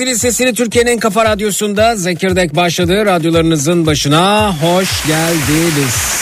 Zilin sesini Türkiye'nin en kafa radyosunda Zekirdek başladı. Radyolarınızın başına hoş geldiniz.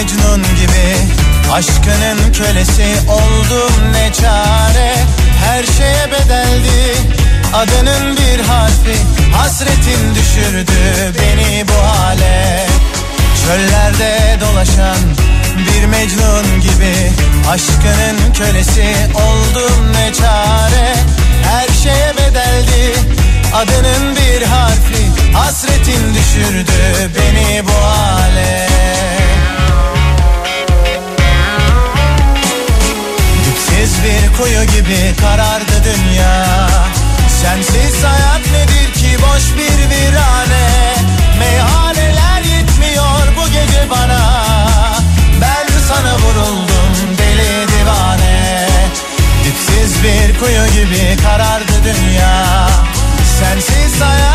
Mecnun gibi. Aşkının kölesi oldum ne çare. Her şeye bedeldi. Adının bir harfi. Hasretin düşürdü beni bu hale. Çöllerde dolaşan bir mecnun gibi. Aşkının kölesi oldum ne çare. Her şeye bedeldi. Adının bir harfi. Hasretin düşürdü beni bu hale Dipsiz bir kuyu gibi karardı dünya. Sensiz hayat nedir ki boş bir virane? Meyhaneler yetmiyor bu gece bana. Ben sana vuruldum deli divane. Dipsiz bir kuyu gibi karardı dünya. Sensiz hayat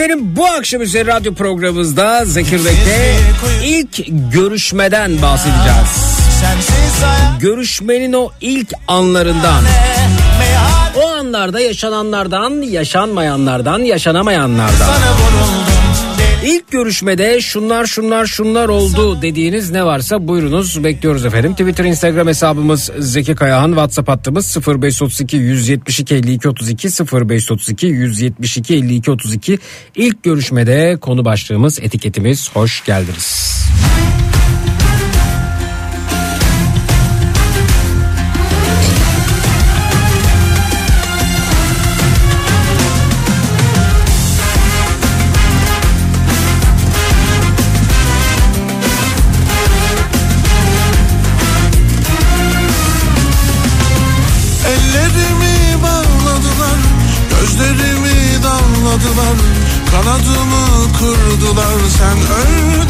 Efendim bu akşam üzeri radyo programımızda Zekirdek'te ilk görüşmeden bahsedeceğiz. Görüşmenin o ilk anlarından. O anlarda yaşananlardan, yaşanmayanlardan, yaşanamayanlardan. İlk görüşmede şunlar şunlar şunlar oldu dediğiniz ne varsa buyurunuz bekliyoruz efendim. Twitter Instagram hesabımız Zeki Kayahan WhatsApp hattımız 0532 172 52 32 0532 172 52 32 İlk görüşmede konu başlığımız etiketimiz hoş geldiniz. Kanadımı kırdılar, sen öl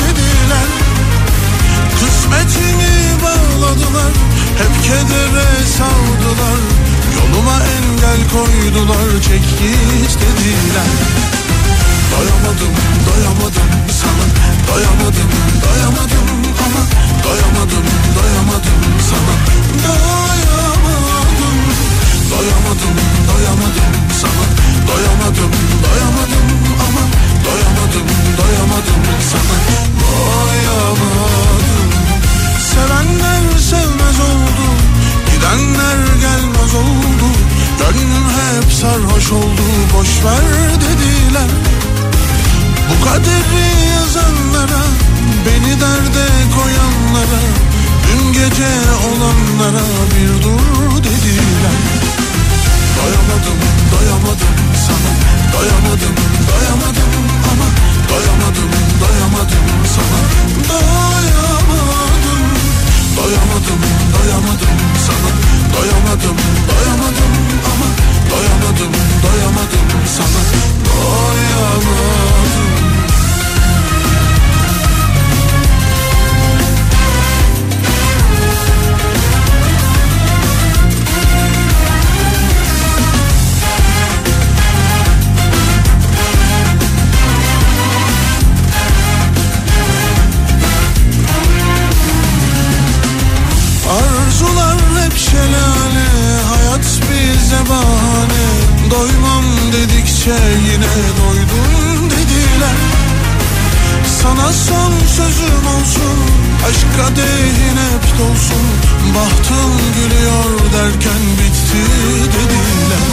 Kısmetimi bağladılar, hep kedere savdılar Yoluma engel koydular, çek git dediler. Doyamadım, doyamadım sana. Doyamadım, doyamadım ama Doyamadım, doyamadım sana. Doyamadım Doyamadım doyamadım sana. Doyamadım doyamadım ama. Doyamadım doyamadım sana. Doyamadım Sevenler sevmez oldu Gidenler gelmez oldu. Gönlüm hep sarhoş oldu Boşver dediler. Bu kaderi yazanlara Beni derde koyanlara Dün gece olanlara bir dur dediler. Doyamadım doyamadım sana. Doyamadım doyamadım ama. Doyamadım doyamadım sana. Doyamadım Doyamadım doyamadım sana. Doyamadım doyamadım ama. Doyamadım doyamadım sana. Doyamadım dedikçe yine doydum dediler. Sana son sözüm olsun Aşk kadehin hep dolsun. Bahtım gülüyor derken bitti dediler.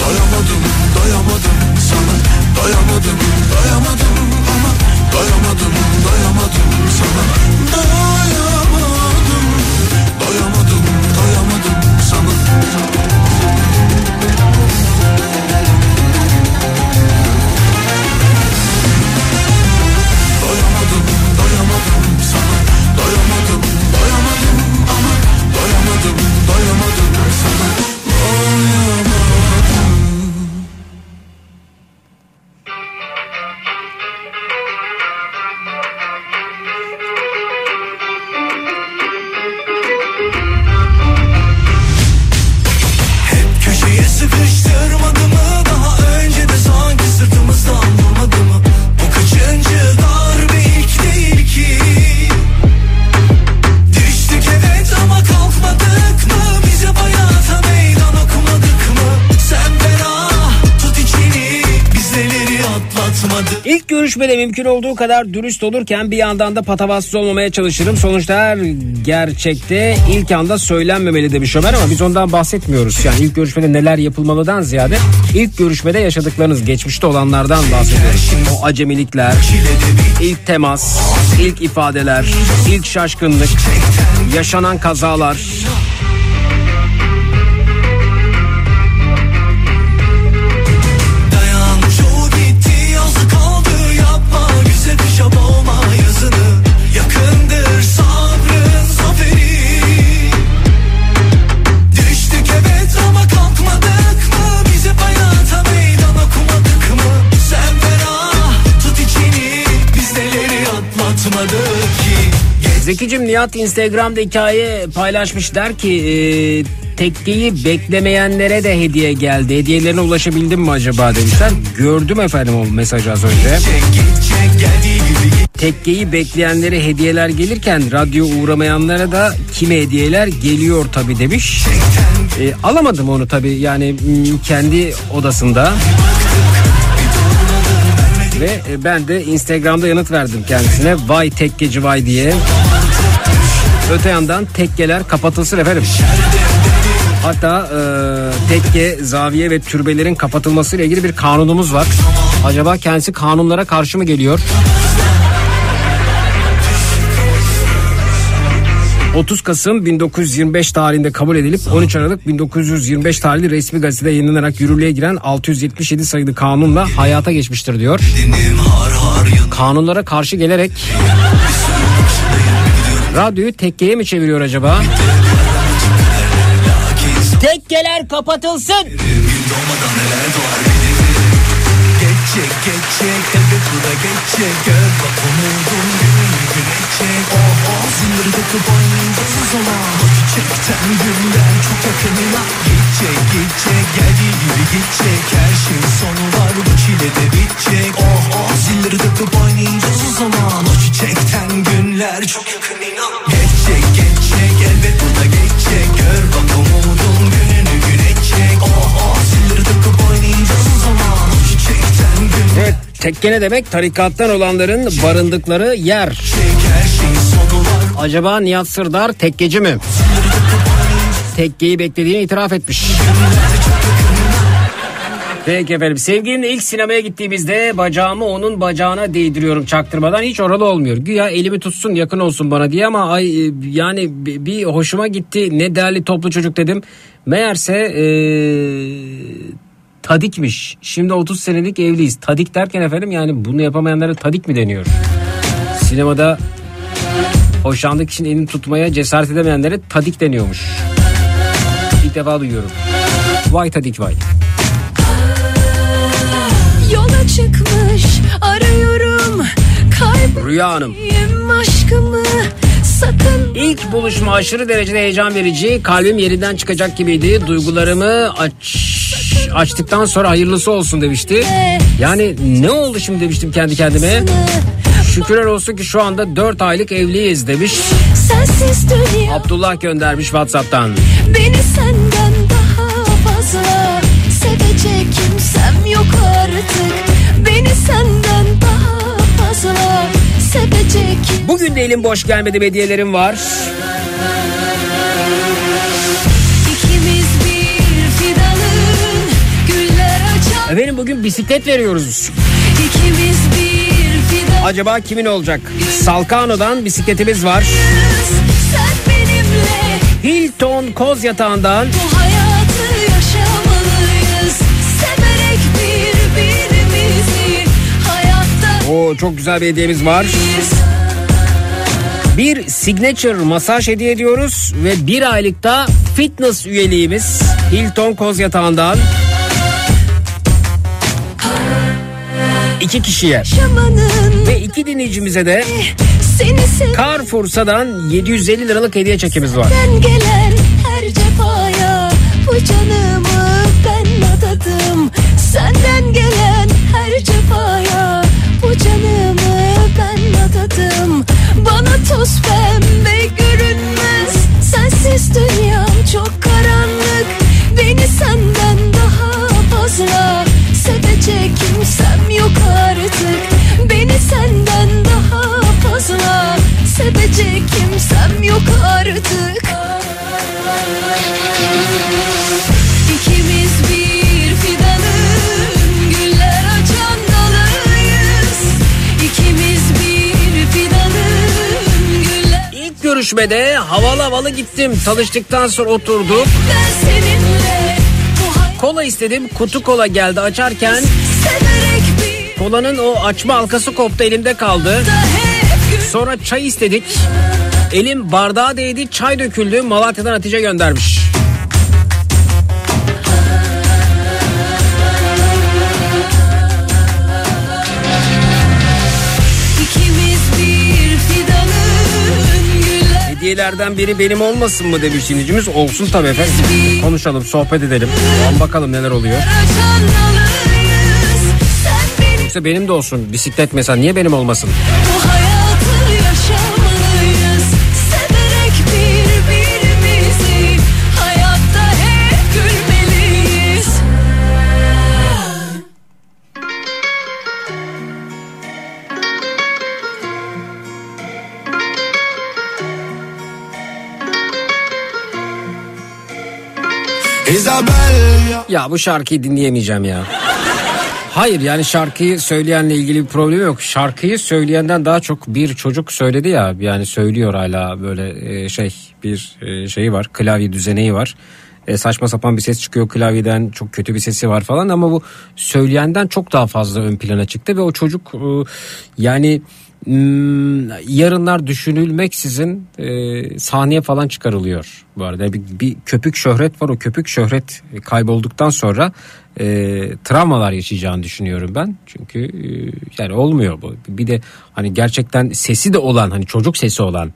Doyamadım doyamadım sana. Doyamadım doyamadım ama Doyamadım doyamadım sana. Doyamadım Doyamadım doyamadım sana doyamadım sana Doyamadım doyamadım ama Doyamadım doyamadım sana Doyamadım görüşmede mümkün olduğu kadar dürüst olurken bir yandan da patavatsız olmamaya çalışırım. Sonuçta gerçekte ilk anda söylenmemeli demiş Ömer ama biz ondan bahsetmiyoruz. Yani ilk görüşmede neler yapılmalıdan ziyade ilk görüşmede yaşadıklarınız, geçmişte olanlardan bahsediyoruz. O acemilikler, ilk temas, ilk ifadeler, ilk şaşkınlık, yaşanan kazalar, atlatmadık ki Zekicim Nihat Instagram'da hikaye paylaşmış der ki e, tekkeyi beklemeyenlere de hediye geldi. Hediyelerine ulaşabildim mi acaba demişler. Gördüm efendim o mesajı az önce. Tekkeyi bekleyenlere hediyeler gelirken radyo uğramayanlara da kime hediyeler geliyor tabi demiş. E, alamadım onu tabi yani kendi odasında. Ve e, ben de Instagram'da yanıt verdim kendisine. Vay tekkeci vay diye. Öte yandan tekkeler kapatılsın efendim. Hatta e, tekke, zaviye ve türbelerin kapatılması ile ilgili bir kanunumuz var. Acaba kendisi kanunlara karşı mı geliyor? 30 Kasım 1925 tarihinde kabul edilip 13 Aralık 1925 tarihli resmi gazetede yayınlanarak yürürlüğe giren 677 sayılı kanunla hayata geçmiştir diyor. Kanunlara karşı gelerek radyoyu tekkeye mi çeviriyor acaba? Tekkeler kapatılsın. Geçecek geçecek elbet bu da geçecek Gör bak umudum gününü güneşecek Oh oh zilleri takıp oynayacağız o zaman O çiçekten günden çok yakınına Gidecek gidecek geldiği gibi gidecek Her şeyin sonu var bu çile de bitecek Oh oh zilleri takıp oynayacağız o zaman O çiçekten günler çok yakın inan Geçecek geçecek elbet bu da geçecek Gör bak umudum gününü güneşecek Oh oh zilleri takıp oynayacağız o zaman O çiçekten günler Evet tekke ne demek? Tarikattan olanların barındıkları yer. var Acaba Nihat Sırdar tekkeci mi? Tekkeyi beklediğini itiraf etmiş. Peki efendim sevgilimle ilk sinemaya gittiğimizde bacağımı onun bacağına değdiriyorum çaktırmadan hiç oralı olmuyor. Güya elimi tutsun yakın olsun bana diye ama ay e, yani bi- bir hoşuma gitti ne değerli toplu çocuk dedim. Meğerse e, tadikmiş. Şimdi 30 senelik evliyiz. Tadik derken efendim yani bunu yapamayanlara tadik mi deniyor? Sinemada hoşlandığı kişinin elini tutmaya cesaret edemeyenlere tadik deniyormuş. İlk defa duyuyorum. Vay tadik vay. Yola çıkmış arıyorum Rüya Hanım. Aşkımı sakın İlk buluşma aşırı derecede heyecan verici. Kalbim yerinden çıkacak gibiydi. Duygularımı aç, açtıktan sonra hayırlısı olsun demişti. Yani ne oldu şimdi demiştim kendi kendime. Şükürler olsun ki şu anda 4 aylık evliyiz demiş. Abdullah göndermiş Whatsapp'tan. Beni senden daha fazla sevecek kimsem yok artık Beni senden daha fazla sevecek Bugün de elim boş gelmedi hediyelerim var. Efendim bugün bisiklet veriyoruz. İkimiz bir Acaba kimin olacak? Salkano'dan bisikletimiz var. Hilton Koz Yatağı'ndan o çok güzel bir hediyemiz var. Bir signature masaj hediye ediyoruz ve bir aylıkta fitness üyeliğimiz Hilton Koz Yatağı'ndan iki kişiye. Ve iki dinleyicimize de Carrefour'dan 750 liralık hediye çekimiz var. gelen her cefaya Bu canımı ben adadım. Senden gelen her cefaya Bu canımı ben adadım. Bana toz pembe görünmez görüşmede havalı havalı gittim. Tanıştıktan sonra oturduk. Kola istedim. Kutu kola geldi açarken kolanın o açma halkası koptu elimde kaldı. Sonra çay istedik. Elim bardağa değdi çay döküldü. Malatya'dan Hatice göndermiş. Hediyelerden biri benim olmasın mı demiş dinleyicimiz. Olsun tabii efendim. Konuşalım, sohbet edelim. Tamam bakalım neler oluyor. Yoksa benim de olsun. Bisiklet mesela niye benim olmasın? Isabella Ya bu şarkıyı dinleyemeyeceğim ya. Hayır yani şarkıyı söyleyenle ilgili bir problem yok. Şarkıyı söyleyenden daha çok bir çocuk söyledi ya yani söylüyor hala böyle e, şey bir e, şeyi var klavye düzeneği var. E, saçma sapan bir ses çıkıyor klavyeden çok kötü bir sesi var falan ama bu söyleyenden çok daha fazla ön plana çıktı ve o çocuk e, yani yarınlar düşünülmeksizin e, sahneye falan çıkarılıyor bu arada. Bir, bir köpük şöhret var o köpük şöhret kaybolduktan sonra e, travmalar yaşayacağını düşünüyorum ben. Çünkü e, yani olmuyor bu. Bir de hani gerçekten sesi de olan hani çocuk sesi olan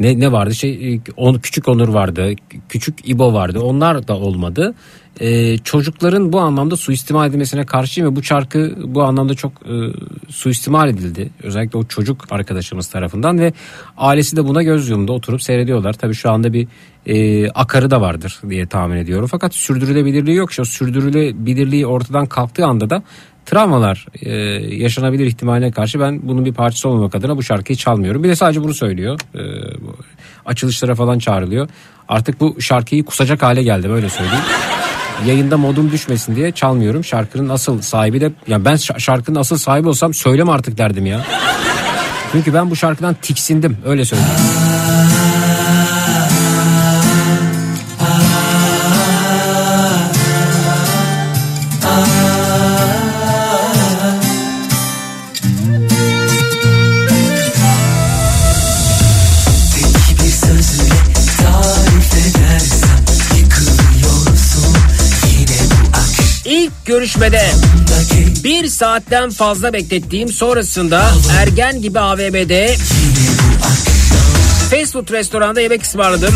ne ne vardı şey e, on, küçük Onur vardı küçük İbo vardı onlar da olmadı. E, çocukların bu anlamda suistimal edilmesine karşıyım ve bu şarkı bu anlamda çok e, suistimal edildi. Özellikle o çocuk arkadaşımız tarafından ve ailesi de buna göz yumdu oturup seyrediyorlar. Tabii şu anda bir e, akarı da vardır diye tahmin ediyorum. Fakat sürdürülebilirliği yok. İşte sürdürülebilirliği ortadan kalktığı anda da travmalar e, yaşanabilir ihtimaline karşı ben bunun bir parçası olmamak adına bu şarkıyı çalmıyorum. Bir de sadece bunu söylüyor. E, açılışlara falan çağrılıyor. Artık bu şarkıyı kusacak hale geldi böyle söyleyeyim. Yayında modum düşmesin diye çalmıyorum. Şarkının asıl sahibi de ya ben şarkının asıl sahibi olsam söyleme artık derdim ya. Çünkü ben bu şarkıdan tiksindim öyle söyleyeyim. Görüşmede bir saatten fazla beklettiğim sonrasında ergen gibi AVM'de fast food restoranda yemek ısmarladım.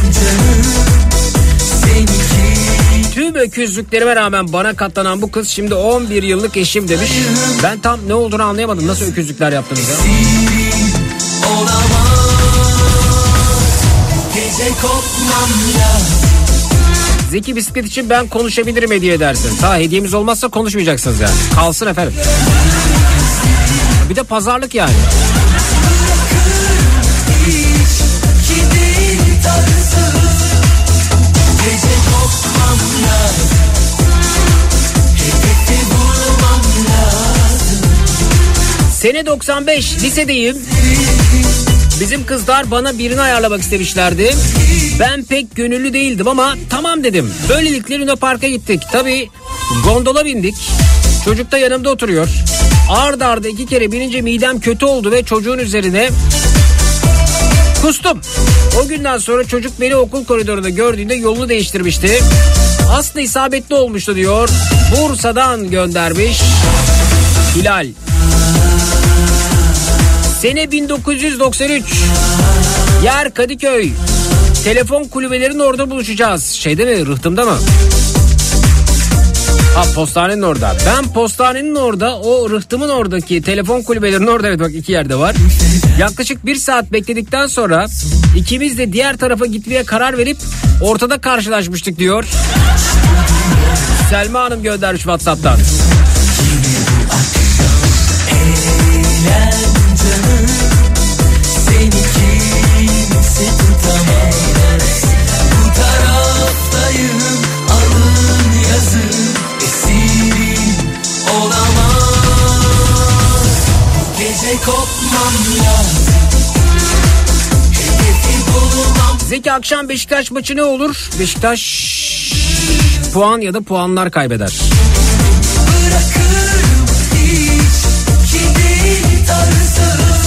Tüm öküzlüklerime rağmen bana katlanan bu kız şimdi 11 yıllık eşim demiş. Ben tam ne olduğunu anlayamadım. Nasıl öküzlükler yaptınız ya? Gece kopmam lazım Zeki bisiklet için ben konuşabilirim hediye edersin. Ta hediyemiz olmazsa konuşmayacaksınız yani. Kalsın efendim. Bir de pazarlık yani. Sene 95 lisedeyim. Bizim kızlar bana birini ayarlamak istemişlerdi. Ben pek gönüllü değildim ama tamam dedim. Böylelikle Luna Park'a gittik. Tabi gondola bindik. Çocuk da yanımda oturuyor. Arda arda iki kere binince midem kötü oldu ve çocuğun üzerine kustum. O günden sonra çocuk beni okul koridorunda gördüğünde yolunu değiştirmişti. Aslında isabetli olmuştu diyor. Bursa'dan göndermiş. Hilal. Sene 1993. Yer Kadıköy. Telefon kulübelerinin orada buluşacağız. Şeyde mi rıhtımda mı? Ha postanenin orada. Ben postanenin orada o rıhtımın oradaki telefon kulübelerinin orada evet bak iki yerde var. Yaklaşık bir saat bekledikten sonra ikimiz de diğer tarafa gitmeye karar verip ortada karşılaşmıştık diyor. Selma Hanım göndermiş Whatsapp'tan. Zeki akşam Beşiktaş maçı ne olur? Beşiktaş puan ya da puanlar kaybeder. Bırakırım hiç ki tarzı Gece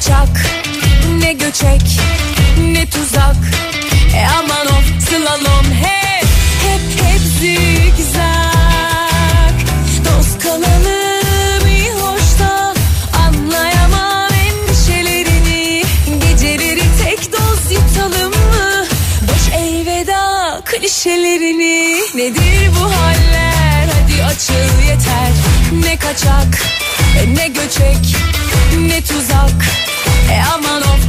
kaçak ne göçek ne tuzak? E aman of slalom hep hep hep zigzag. Dost kalalım iyi hoşta Anlayamam endişelerini. Geceleri tek doz yutalım mı? Boş elveda klişelerini. Nedir bu haller? Hadi açıl yeter. Ne kaçak ne göçek ne tuzak E aman of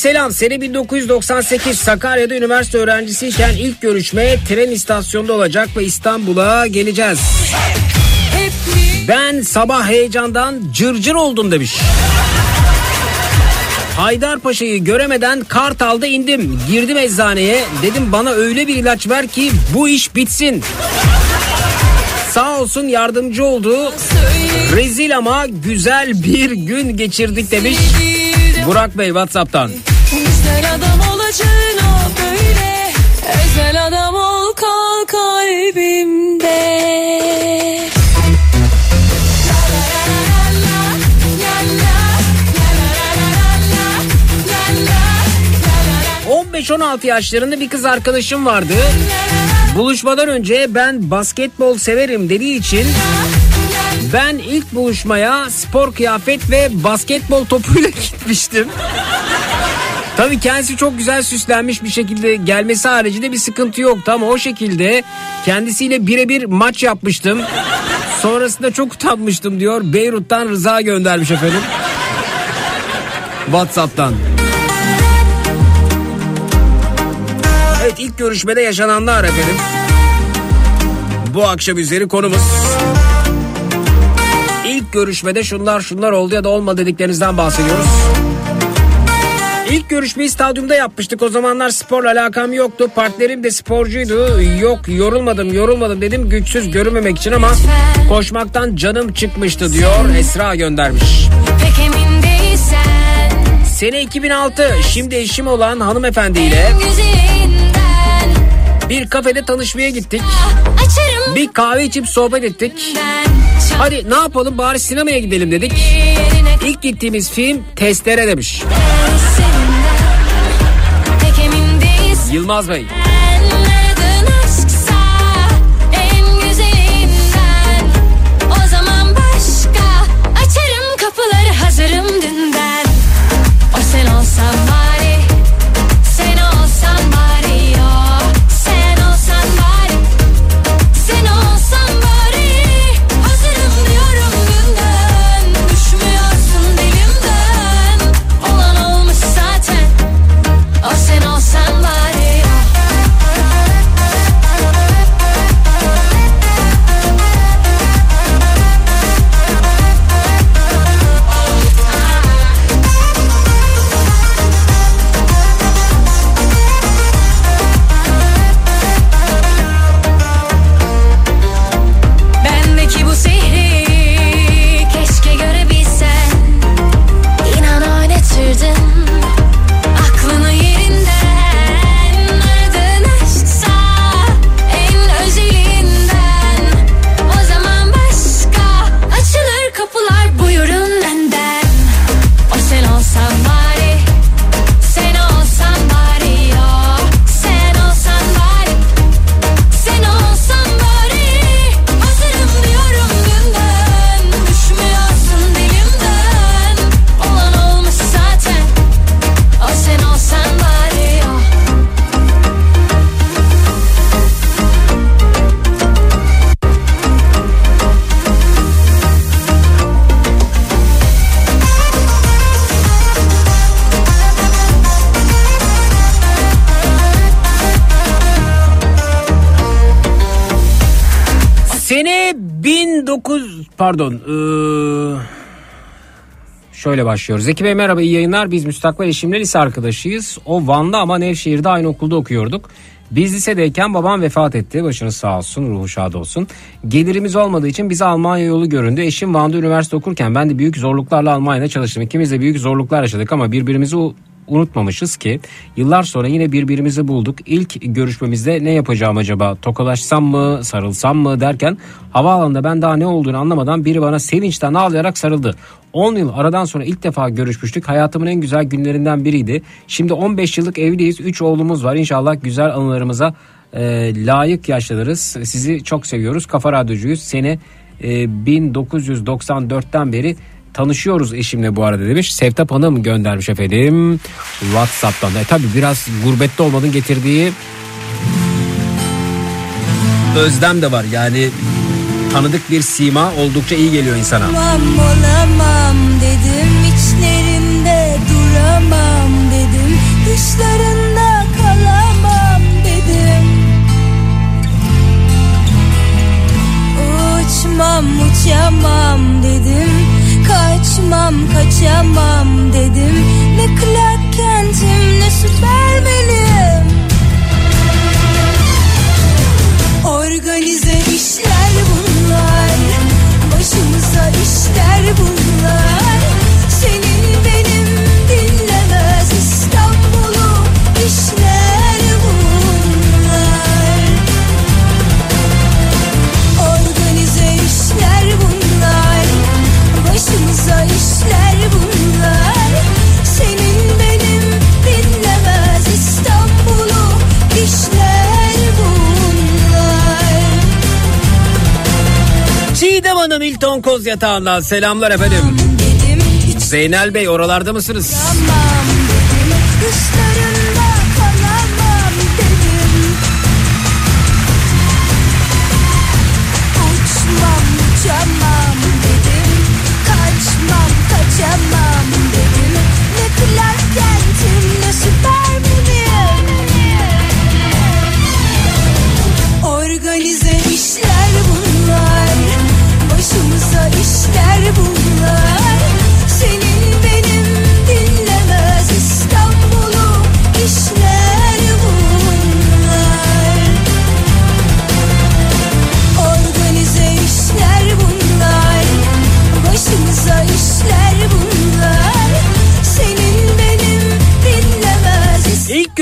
Selam sene 1998 Sakarya'da üniversite öğrencisiyken ilk görüşme tren istasyonunda olacak ve İstanbul'a geleceğiz. Ben sabah heyecandan cırcır oldum demiş. Haydarpaşa'yı göremeden Kartal'da indim. Girdim eczaneye. Dedim bana öyle bir ilaç ver ki bu iş bitsin. Sağ olsun yardımcı oldu. Rezil ama güzel bir gün geçirdik demiş. Burak Bey Whatsapp'tan. Güzel adam olacağına böyle Özel adam ol kal kalbimde La la la la la, la la la la, la la la la, la la la 15-16 yaşlarında bir kız arkadaşım vardı. Buluşmadan önce ben basketbol severim dediği için ben ilk buluşmaya spor kıyafet ve basketbol topuyla gitmiştim. Tabii kendisi çok güzel süslenmiş bir şekilde gelmesi haricinde bir sıkıntı yoktu ama o şekilde kendisiyle birebir maç yapmıştım. Sonrasında çok utanmıştım diyor. Beyrut'tan Rıza göndermiş efendim. Whatsapp'tan. Evet ilk görüşmede yaşananlar efendim. Bu akşam üzeri konumuz. İlk görüşmede şunlar şunlar oldu ya da olmadı dediklerinizden bahsediyoruz. İlk görüşmeyi stadyumda yapmıştık. O zamanlar sporla alakam yoktu. Partnerim de sporcuydu. Yok yorulmadım yorulmadım dedim güçsüz görünmemek için ama koşmaktan canım çıkmıştı diyor Esra göndermiş. Sene 2006 şimdi eşim olan hanımefendiyle bir kafede tanışmaya gittik. Açarım Bir kahve içip sohbet ettik. Hadi ne yapalım bari sinemaya gidelim dedik. İlk gittiğimiz film Testere demiş. Yılmaz Bey. Pardon eee, şöyle başlıyoruz. Zeki Bey merhaba iyi yayınlar. Biz müstakbel eşimle lise arkadaşıyız. O Van'da ama Nevşehir'de aynı okulda okuyorduk. Biz lisedeyken babam vefat etti. Başınız sağ olsun, ruhu şad olsun. Gelirimiz olmadığı için bize Almanya yolu göründü. Eşim Van'da üniversite okurken ben de büyük zorluklarla Almanya'da çalıştım. İkimiz de büyük zorluklar yaşadık ama birbirimizi unutmamışız ki yıllar sonra yine birbirimizi bulduk. İlk görüşmemizde ne yapacağım acaba? Tokalaşsam mı, sarılsam mı derken havaalanında ben daha ne olduğunu anlamadan biri bana sevinçten ağlayarak sarıldı. 10 yıl aradan sonra ilk defa görüşmüştük. Hayatımın en güzel günlerinden biriydi. Şimdi 15 yıllık evliyiz. 3 oğlumuz var. İnşallah güzel anılarımıza e, layık yaşlanırız. Sizi çok seviyoruz. Kafa Radyocuyuz. Sene e, 1994'ten beri tanışıyoruz eşimle bu arada demiş. Sevtap Hanım göndermiş efendim. Whatsapp'tan. E tabi biraz gurbette olmanın getirdiği özlem de var. Yani tanıdık bir sima oldukça iyi geliyor insana. Olamam olamam dedim içlerimde duramam dedim Kuşlarında kalamam uçamam dedim Kaçmam kaçamam dedim. Ne Clark Kent'im ne Süpermen'im. Organize işler bunlar. Başımıza işler bunlar Hanım Hilton Koz yatağından selamlar efendim. Zeynel Bey oralarda mısınız? Kalamam dedim Kuşlarında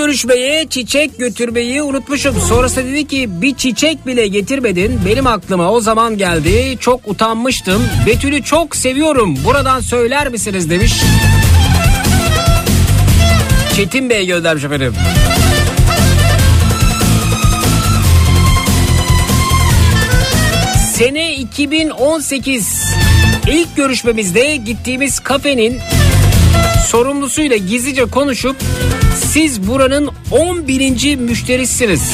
görüşmeye çiçek götürmeyi unutmuşum. Sonrasında dedi ki bir çiçek bile getirmedin. Benim aklıma o zaman geldi. Çok utanmıştım. Betül'ü çok seviyorum. Buradan söyler misiniz demiş. Çetin Bey göndermiş efendim. Sene 2018 ilk görüşmemizde gittiğimiz kafenin sorumlusuyla gizlice konuşup siz buranın 11. müşterisiniz.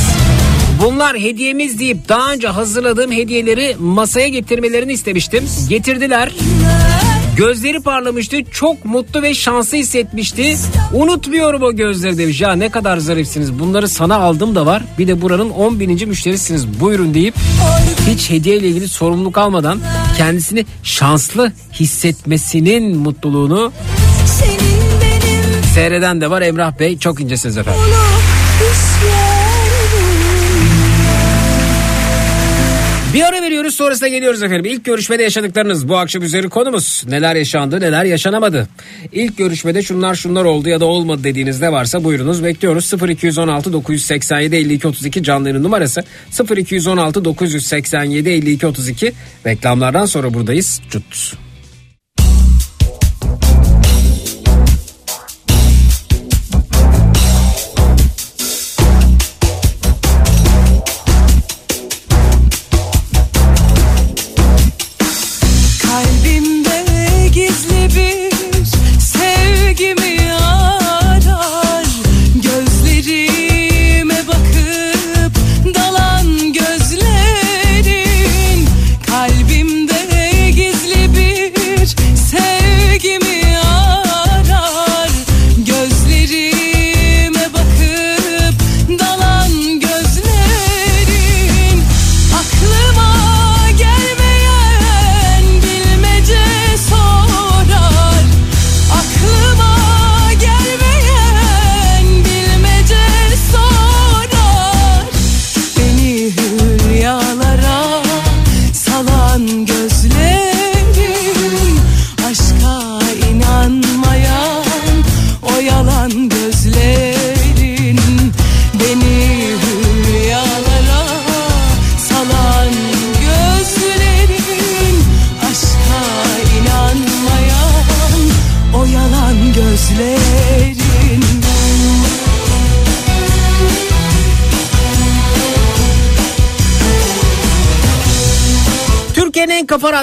Bunlar hediyemiz deyip daha önce hazırladığım hediyeleri masaya getirmelerini istemiştim. Getirdiler. Gözleri parlamıştı. Çok mutlu ve şanslı hissetmişti. Unutmuyorum o gözleri demiş. Ya ne kadar zarifsiniz. Bunları sana aldım da var. Bir de buranın 11. müşterisiniz. Buyurun deyip hiç hediye ile ilgili sorumluluk almadan kendisini şanslı hissetmesinin mutluluğunu seyreden de var Emrah Bey. Çok incesiniz efendim. Bir ara veriyoruz sonrasında geliyoruz efendim. İlk görüşmede yaşadıklarınız bu akşam üzeri konumuz. Neler yaşandı neler yaşanamadı. İlk görüşmede şunlar şunlar oldu ya da olmadı dediğiniz ne varsa buyurunuz bekliyoruz. 0216 987 52 32 canlı yayın numarası 0216 987 52 32 reklamlardan sonra buradayız. Cut.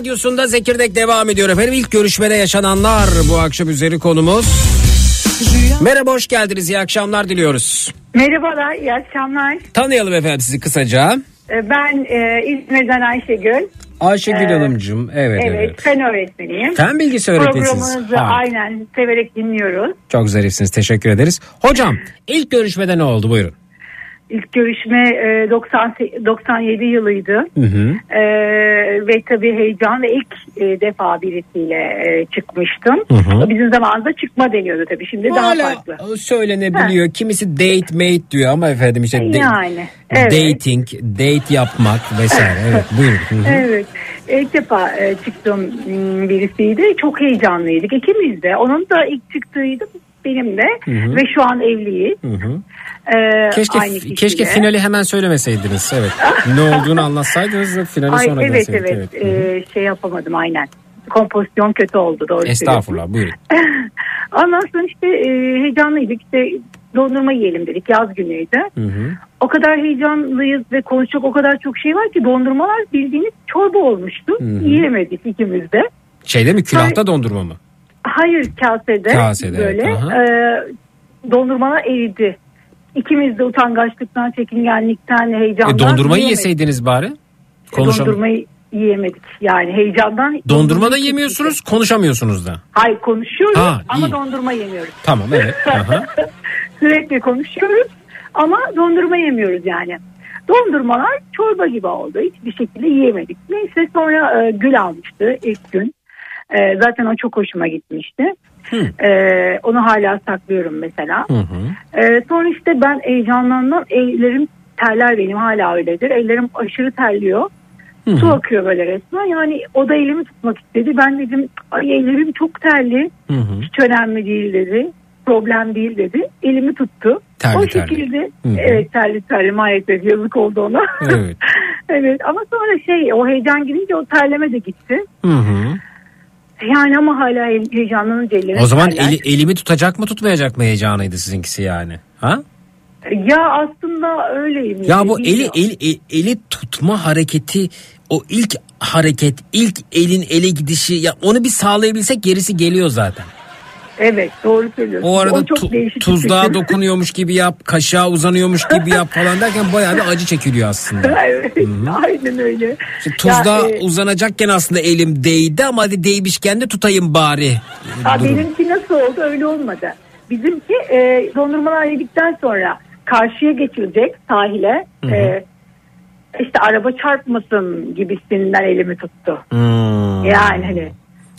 Radyosunda Zekirdek devam ediyor efendim. İlk görüşmede yaşananlar bu akşam üzeri konumuz. Merhaba hoş geldiniz iyi akşamlar diliyoruz. Merhabalar, iyi akşamlar. Tanıyalım efendim sizi kısaca. Ee, Ben e, İzmir'den Ayşegül. Ayşegül Ee, Hanımcığım evet Evet, evet. fen öğretmeniyim. Fen bilgisi öğretmenisiniz. Programınızı Harika. aynen severek dinliyoruz. Çok zarifsiniz teşekkür ederiz. Hocam ilk görüşmede ne oldu buyurun. İlk görüşme e, 90, 97 yılıydı. Hı hı. E, ve tabii heyecan ve ilk e, defa birisiyle e, çıkmıştım. Hı hı. Bizim zamanımızda çıkma deniyordu tabii. Şimdi daha Hala farklı. söylenebiliyor. Kimisi date mate diyor ama efendim işte de- Yani, evet. dating, date yapmak vesaire. Evet buyurun. Hı hı. Evet. İlk defa e, çıktım m, birisiydi. Çok heyecanlıydık. İkimiz de. Onun da ilk çıktığıydı. Benim de. hı. Ve şu an evliyiz. Hı hı. E, Keşke aynı kişiyle. keşke finali hemen söylemeseydiniz. Evet. ne olduğunu anlatsaydınız da finali Ay, sonra evet gelseydik. evet. Hı hı. E, şey yapamadım aynen. Kompozisyon kötü oldu. Doğru Estağfurullah buyurun. Ondan sonra işte e, heyecanlıydık. İşte dondurma yiyelim dedik. Yaz günüydü. Hı hı. O kadar heyecanlıyız ve konuşacak o kadar çok şey var ki dondurmalar bildiğiniz çorba olmuştu. Hı hı. Yiyemedik ikimiz de. Şeyde mi külahta dondurma mı? Hayır kasede, Kasede, böyle evet, aha. e, dondurmalar eridi. İkimiz de utangaçlıktan, çekingenlikten, heyecandan E, dondurmayı yiyemedik. yeseydiniz bari. Konuşam Dondurmayı yiyemedik yani heyecandan. Dondurma da yemiyorsunuz, konuşamıyorsunuz da. Hayır konuşuyoruz Ha, ama iyi. dondurma yemiyoruz. Tamam evet. Sürekli konuşuyoruz ama dondurma yemiyoruz yani. Dondurmalar çorba gibi oldu. Hiçbir şekilde yiyemedik. Neyse sonra e, gül almıştı ilk gün. E, zaten o çok hoşuma gitmişti. Hı. E, onu hala saklıyorum mesela. Hı hı. E, sonra işte ben heyecanlandım. Ellerim terler benim hala öyledir. Ellerim aşırı terliyor. Hı Su hı. akıyor böyle resmen. Yani o da elimi tutmak istedi. Ben dedim ay ellerim çok terli. Hı hı. Hiç önemli değil dedi. Problem değil dedi. Elimi tuttu. Terli o şekilde Hı hı. evet terli terli maalesef yazık oldu ona. Evet. evet ama sonra şey o heyecan gidince o terleme de gitti. Hı hı. Yani ama hala he- heyecanlanınca ellerim O zaman eli- elimi tutacak mı tutmayacak mı heyecanıydı sizinkisi yani? Ha? Ya aslında öyleyim. Ya bu eli eli e- eli tutma hareketi o ilk hareket, ilk elin ele gidişi ya onu bir sağlayabilsek gerisi geliyor zaten. Evet doğru söylüyorsun. O arada çok tu- tuzluğa fikir. dokunuyormuş gibi yap, kaşığa uzanıyormuş gibi yap falan derken bayağı bir acı çekiliyor aslında. evet aynen öyle. İşte tuzluğa Ya, e, uzanacakken aslında elim değdi ama hadi değmişken de tutayım bari. Ha, Durum. benimki nasıl oldu öyle olmadı. Bizimki e, dondurmalar yedikten sonra karşıya geçilecek sahile. E, işte araba çarpmasın gibisinden elimi tuttu. Hmm. Yani hani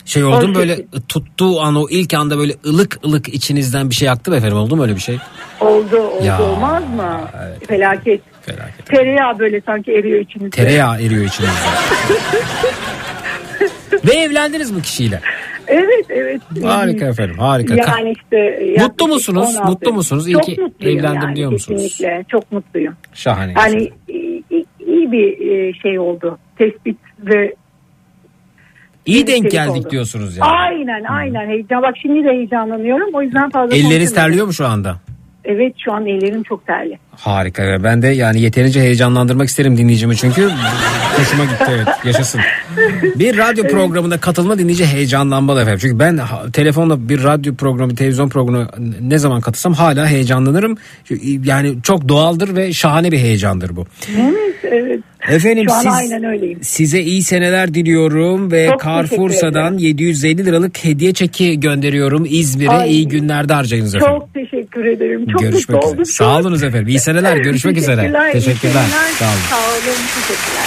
Şey oldu mu böyle tuttuğu an o ilk anda böyle ılık ılık içinizden bir şey aktı mı efendim oldu mu öyle bir şey? oldu oldu Ya, olmaz mı? evet. Felaket. Felaket. Tereyağı böyle sanki eriyor içinizde. Tereyağı eriyor içinizde. Ve evlendiniz bu kişiyle. Evet evet. Harika efendim harika. Yani işte Mutlu musunuz? 16. Mutlu musunuz? İyi Çok ki evlendim yani, diyor musunuz? Kesinlikle çok mutluyum. Şahane. Yani iyi, iyi- iyi bir e, şey oldu. Tespit ve İyi denk geldik oldu. diyorsunuz yani. Aynen aynen heyecan. Bak şimdi de heyecanlanıyorum. O yüzden fazla Elleriniz terliyor mu şu anda? Evet şu an ellerim çok terli. Harika. Ben de yani yeterince heyecanlandırmak isterim dinleyicimi çünkü hoşuma gitti evet yaşasın. Bir radyo programına katılma dinleyici heyecanlanmalı efendim. Çünkü ben telefonla bir radyo programı, televizyon programı ne zaman katılsam hala heyecanlanırım. Yani çok doğaldır ve şahane bir heyecandır bu. Evet evet. Efendim siz aynen öyleyim. size iyi seneler diliyorum ve Çok Carrefour'dan ederim. 750 liralık hediye çeki gönderiyorum İzmir'e. Ay, iyi günlerde harcayınız efendim. Çok teşekkür ederim. Çok Görüşmek mutlu üzere. oldum. Sağ olunuz efendim. İyi seneler. Görüşmek üzere. Teşekkürler. Sağ olun. Sağ olun. Teşekkürler.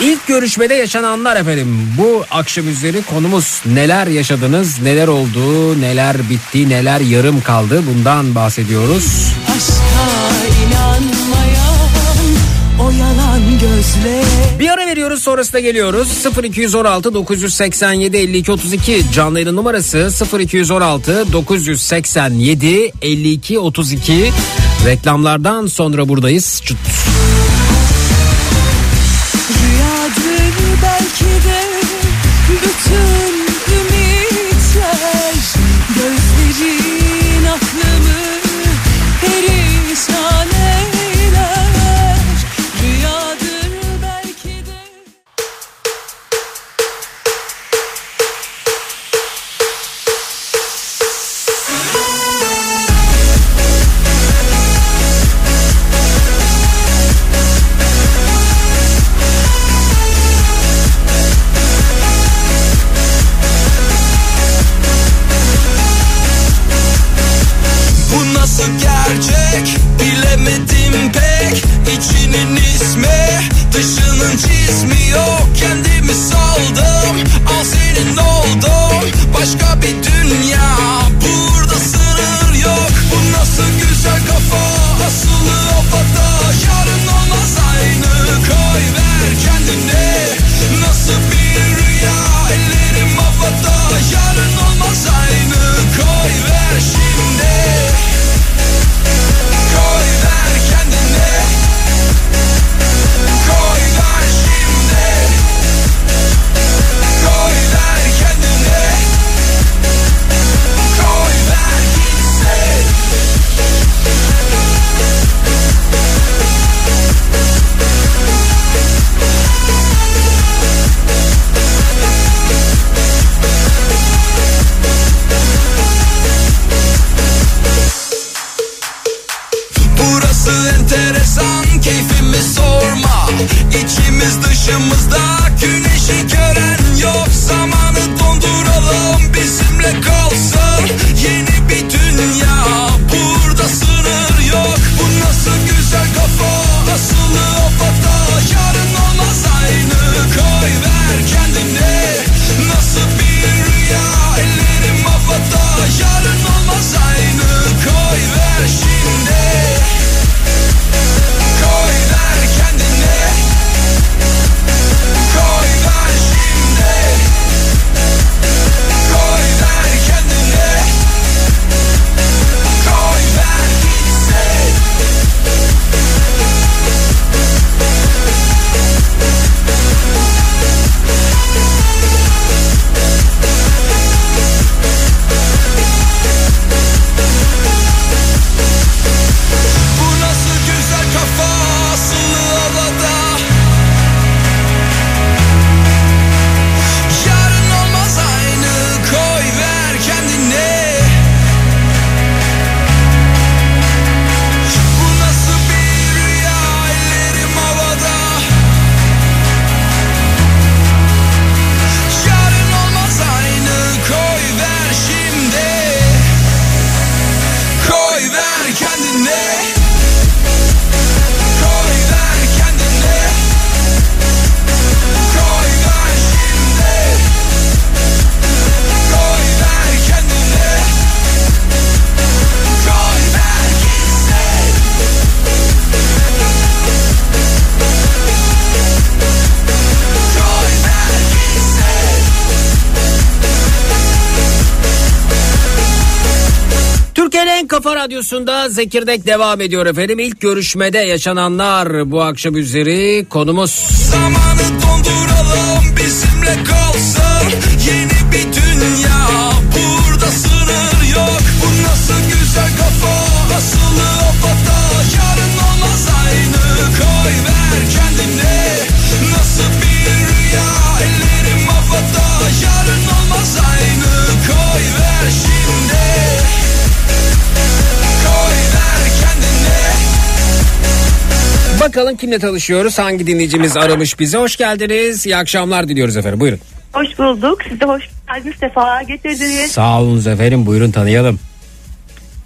İlk görüşmede yaşananlar efendim. Bu akşam üzeri konumuz neler yaşadınız, neler oldu, neler bitti, neler yarım kaldı bundan bahsediyoruz. Aşka inanmayan o yalan gözle Bir ara veriyoruz sonrasında geliyoruz. 0216 987 52 32 canlı yayın numarası 0216 987 52 32 reklamlardan sonra buradayız. Çıt. Radyosunda Zekirdek devam ediyor efendim. İlk görüşmede yaşananlar bu akşam üzeri konumuz. Zamanı donduralım bizimle kalsın Bakalım kimle tanışıyoruz? Hangi dinleyicimiz aramış bize? Hoş geldiniz. İyi akşamlar diliyoruz efendim. Buyurun. Hoş bulduk. Siz de hoş geldiniz. Sefalar getirdiniz. Sağ olunuz efendim. Buyurun tanıyalım.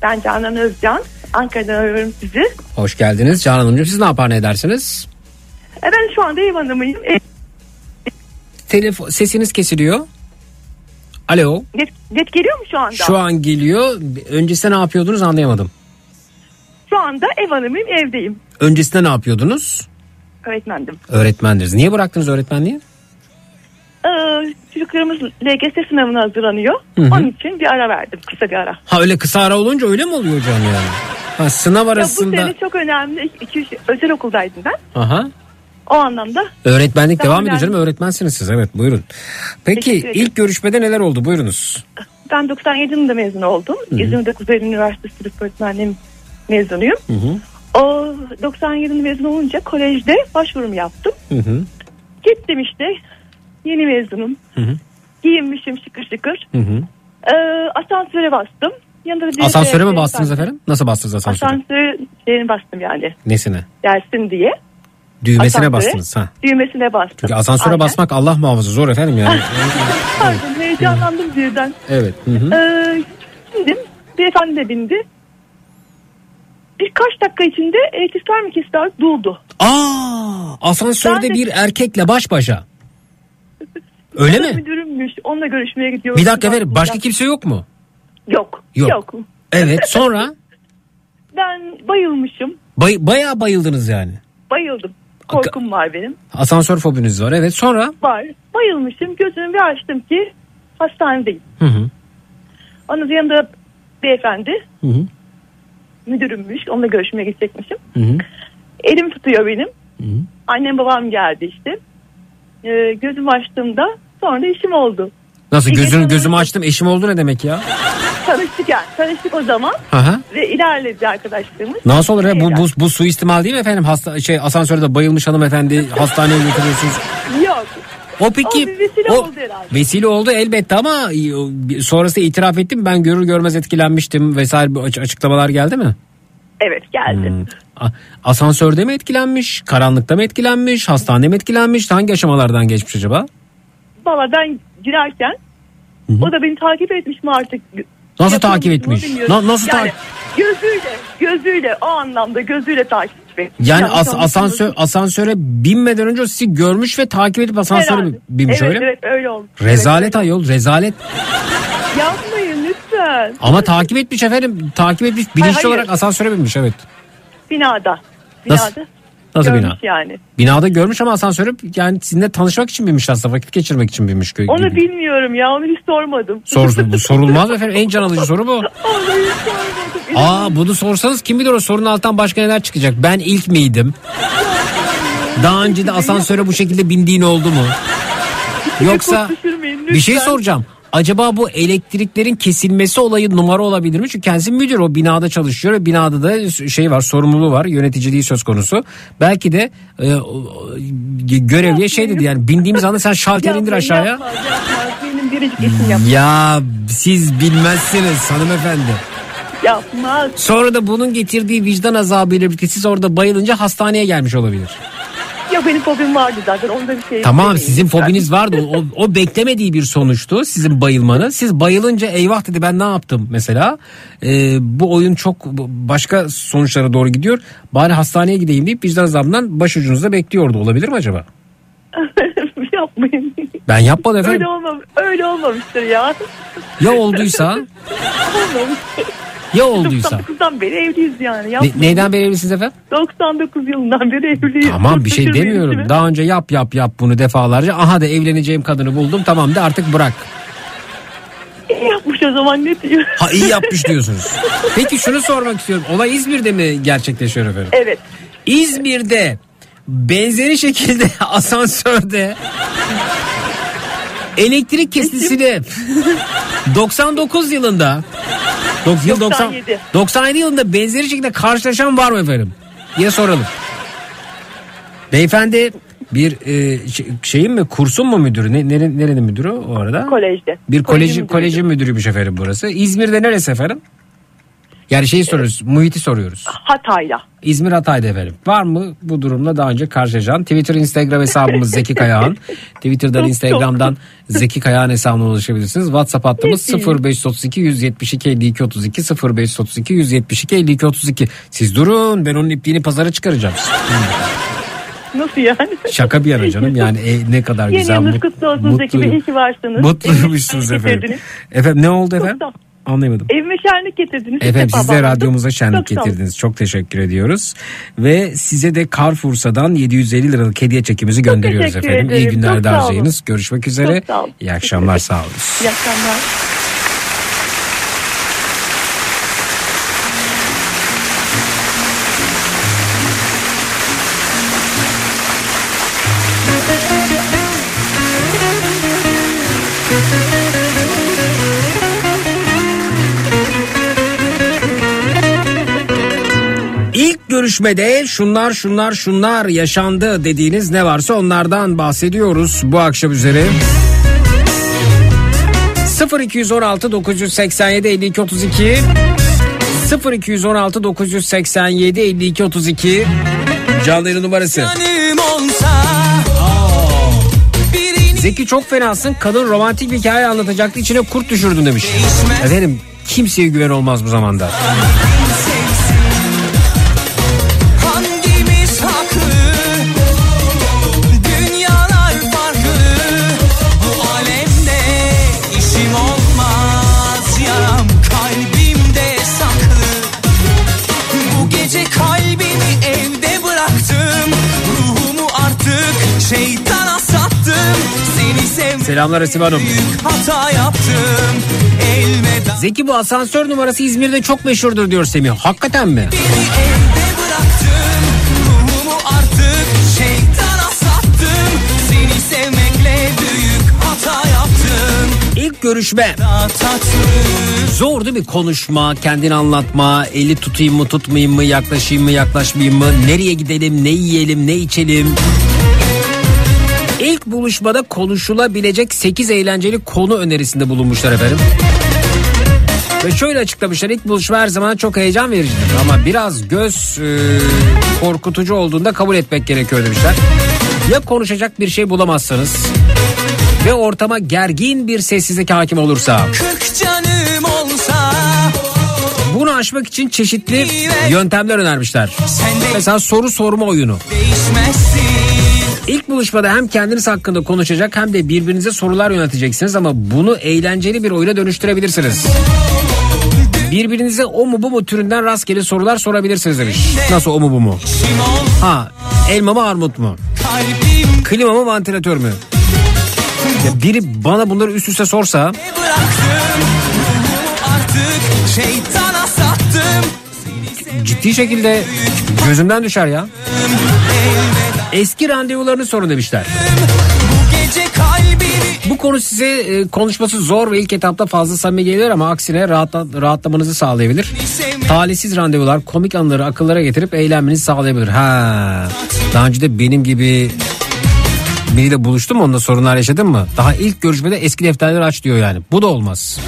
Ben Canan Özcan. Ankara'dan arıyorum sizi. Hoş geldiniz. Canan Hanımcığım siz ne yapar ne edersiniz? E ben şu anda ev hanımıyım. E, Telefon sesiniz kesiliyor. Alo. net, net geliyor mu şu anda? Şu an geliyor. Öncesinde ne yapıyordunuz anlayamadım. Anda ev hanımıyım. Evdeyim. Öncesinde ne yapıyordunuz? Öğretmendim. Öğretmendiniz. Niye bıraktınız öğretmenliği? Ee, çocuklarımız LGS sınavına hazırlanıyor. Hı hı. Onun için bir ara verdim. Kısa bir ara. Ha öyle kısa ara olunca öyle mi oluyor hocam yani? Ha, sınav Ya bu arasında. sene çok önemli. İki, üç, özel okuldaydım ben. Aha. O anlamda Öğretmenlik Tamam, devam ediyor canım öğretmensiniz siz evet buyurun. Peki ilk görüşmede neler oldu buyurunuz. ben 97 yılında mezun oldum. İzmir'de Kuzey Üniversitesi Tıp Öğretmenliğim mezunuyum. Hı hı. O 97 mezun olunca kolejde başvurumu yaptım. Hı hı. Gittim işte. Yeni mezunum. Hı hı. Giyinmişim şıkır şıkır. Hı hı. Ee, asansöre bastım. Yanında da bir Asansöre mi şey- bastınız efendim? Nasıl bastınız asansöre? Asansöre şeyini bastım yani. Nesine? Gelsin diye. Düğmesine Asansöre. bastınız ha. Düğmesine bastım. Çünkü asansöre Aynen. basmak Allah muhafaza zor efendim yani. Pardon heyecanlandım birden. evet. Hı hı. Ee, bindim. Beyefendi de bindi. Birkaç dakika içinde elektrikler mi kesildi artık durdu. Aa, asansörde Ben de- bir erkekle baş başa. Öyle mi? Müdürümmüş. Onunla görüşmeye gidiyoruz. Bir dakika efendim başka kimse yok mu? Yok. Yok. Yok. Evet sonra Ben bayılmışım. bay, bayağı bayıldınız yani. Bayıldım. Korkum var benim. Asansör fobiniz var evet sonra. Var. Bayılmışım. Gözümü bir açtım ki hastanedeyim. Hı hı. Onun yanında beyefendi Hı hı. Müdürümmüş. Onunla görüşmeye gidecekmişim. Hı hı. Elim tutuyor benim. Hı. Annem babam geldi işte. Ee, gözümü açtığımda sonra işim oldu. Nasıl gözünü gece- gözümü açtım eşim oldu ne demek ya? Tanıştık yani. Tanıştık o zaman Aha. ve ilerledi arkadaşlığımız. Nasıl olur ya bu, bu, bu suistimal değil mi efendim? Hasta, şey asansörde bayılmış hanımefendi hastaneye götürüyorsunuz. Yok. O peki O bir vesile oldu herhalde. vesile oldu elbette ama sonrası itiraf ettim ben görür görmez etkilenmiştim vesaire açıklamalar geldi mi? Evet geldi. Hmm. Asansörde mi etkilenmiş? Karanlıkta mı etkilenmiş? Hastanede mi etkilenmiş? Hangi aşamalardan geçmiş acaba? Valla ben girerken o da beni takip etmiş mi artık? Nasıl Yapıyormuş takip etmiş? Na- nasıl yani, takip? Gözüyle, gözüyle o anlamda gözüyle takip etmiş. Yani as- asansör asansöre binmeden önce sizi görmüş ve takip edip asansöre Herhalde. binmiş evet, öyle mi? Evet öyle oldu. Rezalet Evet, ayol rezalet. Yapmayın lütfen. Ama takip etmiş efendim. Takip etmiş bilinçli hayır. olarak asansöre binmiş evet. Binada. Binada. Nasıl Görmüş bina? yani. Binada görmüş ama asansöre yani sizinle tanışmak için binmiş aslında vakit geçirmek için binmiş. gö- Onu gibi. bilmiyorum ya onu hiç sormadım. Sor, bu sorulmaz mı efendim en can alıcı soru bu. Onu hiç sormadım. Aa bunu sorsanız kim bilir o sorunun altından başka neler çıkacak. Ben ilk miydim? Daha önce de asansöre bu şekilde bindiğin oldu mu? Yoksa bir şey soracağım. Acaba bu elektriklerin kesilmesi olayı numara olabilir mi? Çünkü kendisi müdür o binada çalışıyor ve binada da şey var sorumluluğu var yöneticiliği söz konusu. Belki de e, o- görevliye şey dedi yani bindiğimiz anda sen şalter indir aşağıya. Yapma, yapma. Ya siz bilmezsiniz hanımefendi. Yapmaz. Sonra da bunun getirdiği vicdan azabıyla birlikte siz orada bayılınca hastaneye gelmiş olabilir. Ya benim fobim vardı zaten onda bir şey. Tamam sizin fobiniz vardı. O, o beklemediği bir sonuçtu sizin bayılmanız. Siz bayılınca eyvah dedi ben ne yaptım mesela. Ee, bu oyun çok başka sonuçlara doğru gidiyor. Bari hastaneye gideyim deyip vicdan azabından başucunuzda bekliyordu. Olabilir mi acaba? Yapmayın. Ben yapmadım efendim. Öyle, olmam, öyle olmamıştır ya. Ya olduysa Olmamıştır. Ya olduysa. 99'dan beri evliyiz yani. Ne- neyden beri evlisiniz efendim? 99 yılından beri evliyiz. Tamam bir şey demiyorum. Daha önce yap yap yap bunu defalarca. Aha da evleneceğim kadını buldum. Tamam da artık bırak. İyi yapmış o zaman ne diyor? Ha iyi yapmış diyorsunuz. Peki şunu sormak istiyorum. Olay İzmir'de mi gerçekleşiyor efendim? Evet. İzmir'de benzeri şekilde asansörde elektrik kesintisini 99 yılında dok- yıl 90 97. 97 yılında benzeri şekilde karşılaşan var mı efendim? diye soralım. Beyefendi bir e, şey- şeyin mi kursun mu müdürü? Ne, nere- nerenin müdürü o arada? Kolejde. Bir müdürüydü. kolejin müdürüymüş efendim burası. İzmir'de neresi efendim? Yani şeyi soruyoruz, muhiti soruyoruz. Hatay'la. İzmir Hatay'da efendim. Var mı bu durumla daha önce karşılaşan? Twitter, Instagram hesabımız Zeki Kayağan. Twitter'dan, Instagram'dan Zeki Kayağan hesabına ulaşabilirsiniz. WhatsApp hattımız Ne diyeyim? 0532 172 52 32 0532 172 52 32. Siz durun ben onun ipliğini pazara çıkaracağım. Nasıl yani? Şaka bir yana canım yani e, ne kadar Yeni güzel. yılınız mut- kutlu olsun Zeki Bey. İyi ki varsınız. Mutluymuşsunuz efendim. Efendim ne oldu efendim? ol. Anlayamadım. Evime şenlik getirdiniz. Efendim siz de radyomuza şenlik Çok getirdiniz. Çok teşekkür ediyoruz. Ve size de Carrefour'dan 750 liralık hediye çekimizi gönderiyoruz efendim. İyi ederim. günler Çok harcayınız. Görüşmek üzere. İyi akşamlar sağ olun. İyi akşamlar. Görüşmede şunlar şunlar şunlar yaşandı dediğiniz ne varsa onlardan bahsediyoruz bu akşam üzere. 0216 987 52 32 0216 987 52 32 canlı yayın numarası. Zeki çok fenasın. Kadın romantik bir hikaye anlatacaktı. içine kurt düşürdün demiş. Efendim kimseye güven olmaz bu zamanda. Selamlar Asibe Hanım. Hata yaptım elveda Zeki bu asansör numarası İzmir'de çok meşhurdur diyor Semih. Hakikaten mi? İlk görüşme. Zordu bir konuşma, kendini anlatma, eli tutayım mı tutmayayım mı, yaklaşayım mı yaklaşmayayım mı, nereye gidelim, ne yiyelim, ne içelim. İlk buluşmada konuşulabilecek 8 eğlenceli konu önerisinde bulunmuşlar efendim. Ve şöyle açıklamışlar ilk buluşma her zaman çok heyecan vericidir ama biraz göz e, korkutucu olduğunda kabul etmek gerekiyor demişler. Ya konuşacak bir şey bulamazsanız ve ortama gergin bir sessizlik hakim olursa olsa Bunu aşmak için çeşitli yöntemler önermişler. Mesela soru sorma oyunu. değişmezsin İlk buluşmada hem kendiniz hakkında konuşacak hem de birbirinize sorular yöneteceksiniz ama bunu eğlenceli bir oyuna dönüştürebilirsiniz. Birbirinize o mu bu mu türünden rastgele sorular sorabilirsiniz demiş. Nasıl o mu bu mu? Ha elma mı armut mu? Klima mı vantilatör mü? Ya biri bana bunları üst üste sorsa ciddi şekilde gözümden düşer ya. Eski randevularını sorun demişler. Bu konu size e, konuşması zor ve ilk etapta fazla samimi gelir ama aksine rahatla, rahatlamanızı sağlayabilir. Talihsiz randevular komik anları akıllara getirip eğlenmenizi sağlayabilir. Ha. Daha önce de benim gibi biriyle buluştun mu onunla sorunlar yaşadın mı? Daha ilk görüşmede eski defterleri aç diyor yani. Bu da olmaz.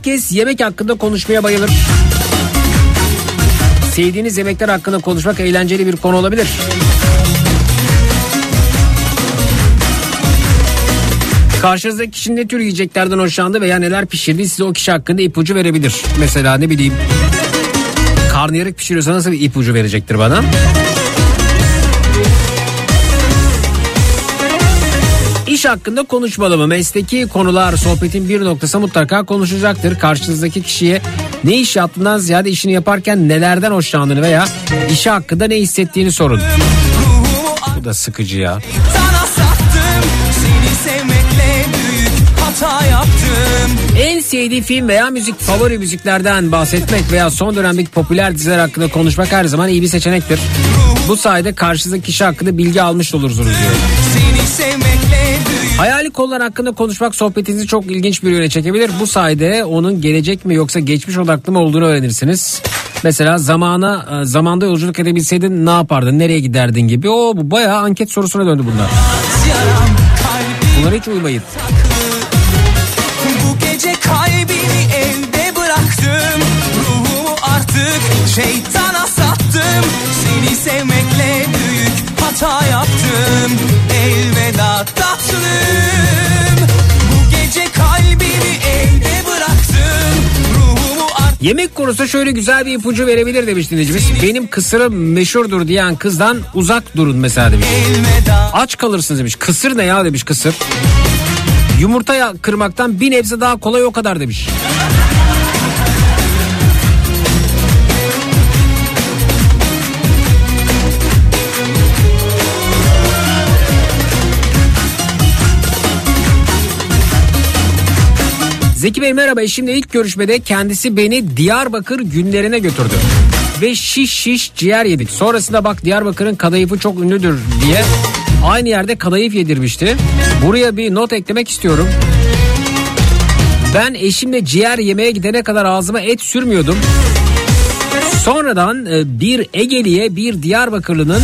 Herkes yemek hakkında konuşmaya bayılır. Sevdiğiniz yemekler hakkında konuşmak eğlenceli bir konu olabilir. Karşınızdaki kişinin ne tür yiyeceklerden hoşlandı veya neler pişirdiği size o kişi hakkında ipucu verebilir. Mesela ne bileyim karnıyarık pişiriyorsa nasıl bir ipucu verecektir bana? İş hakkında konuşmalı mı? Mesleki konular sohbetin bir noktası mutlaka konuşacaktır. Karşınızdaki kişiye ne iş yaptığından ziyade işini yaparken nelerden hoşlandığını veya işi hakkında ne hissettiğini sorun. Bu da sıkıcı ya. sana sattım Seni sevmekle büyük hata yaptım En sevdiği film veya müzik favori müziklerden bahsetmek veya son dönemdeki popüler diziler hakkında konuşmak her zaman iyi bir seçenektir. Bu sayede karşınızdaki kişi hakkında bilgi almış olursunuz diyor. Seni büyük Hayali konular hakkında konuşmak sohbetinizi çok ilginç bir yöne çekebilir. Bu sayede onun gelecek mi yoksa geçmiş odaklı mı olduğunu öğrenirsiniz. Mesela zamana e, zamanda yolculuk edebilseydin ne yapardın, nereye giderdin gibi. O bu bayağı anket sorusuna döndü bunlar. Bunlara hiç uymayın. Bu gece kalbimi evde bıraktım Ruhumu artık şeytana sattım Seni büyük hata yaptım Elveda tatlım Bu gece kalbimi evde bıraktım Ruhumu artık Yemek konusunda şöyle güzel bir ipucu verebilir demiş dinleyicimiz. Benim kısırım meşhurdur diyen kızdan uzak durun mesela demiş. elveda Aç kalırsınız demiş. Kısır ne ya demiş kısır. Yumurta kırmaktan bir nebze daha kolay o kadar demiş. Zeki Bey merhaba eşimle ilk görüşmede kendisi beni Diyarbakır günlerine götürdü. Ve şiş şiş ciğer yedik. Sonrasında bak Diyarbakır'ın kadayıfı çok ünlüdür diye aynı yerde kadayıf yedirmişti. Buraya bir not eklemek istiyorum. Ben eşimle ciğer yemeye gidene kadar ağzıma et sürmüyordum. Sonradan e, bir Egeli'ye bir Diyarbakırlı'nın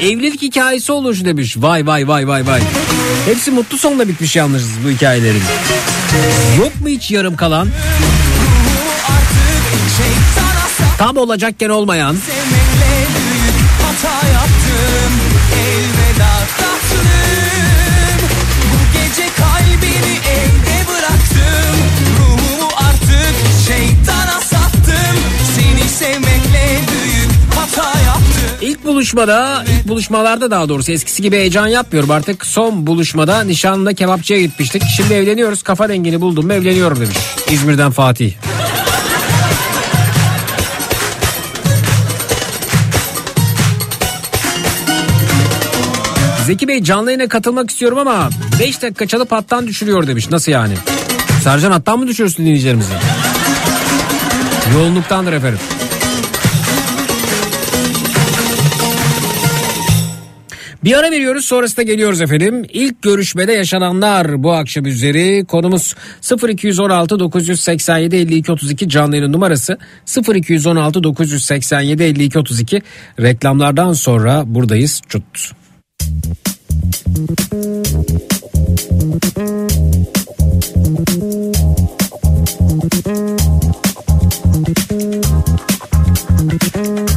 evlilik hikayesi olmuş demiş. Vay vay vay vay vay. Hepsi mutlu sonla bitmiş yalnız bu hikayelerin. Yok mu hiç yarım kalan? Tam olacakken olmayan. Büyük hata yaptım buluşmada, ilk buluşmalarda daha doğrusu eskisi gibi heyecan yapmıyorum. Artık son buluşmada nişanla kebapçıya gitmiştik. Şimdi evleniyoruz. Kafa dengini buldum mu evleniyorum demiş. İzmir'den Fatih. Zeki Bey canlı yayına katılmak istiyorum ama 5 dakika çalıp hattan düşürüyor demiş. Nasıl yani? Sercan hattan mı düşürüyorsun dinleyicilerimizi? Yoğunluktandır efendim. Bir ara veriyoruz sonrasında geliyoruz efendim. İlk görüşmede yaşananlar bu akşam üzeri konumuz 0216 987 52 32 canlı yayın numarası 0216 987 52 32 reklamlardan sonra buradayız. Çut. Hayat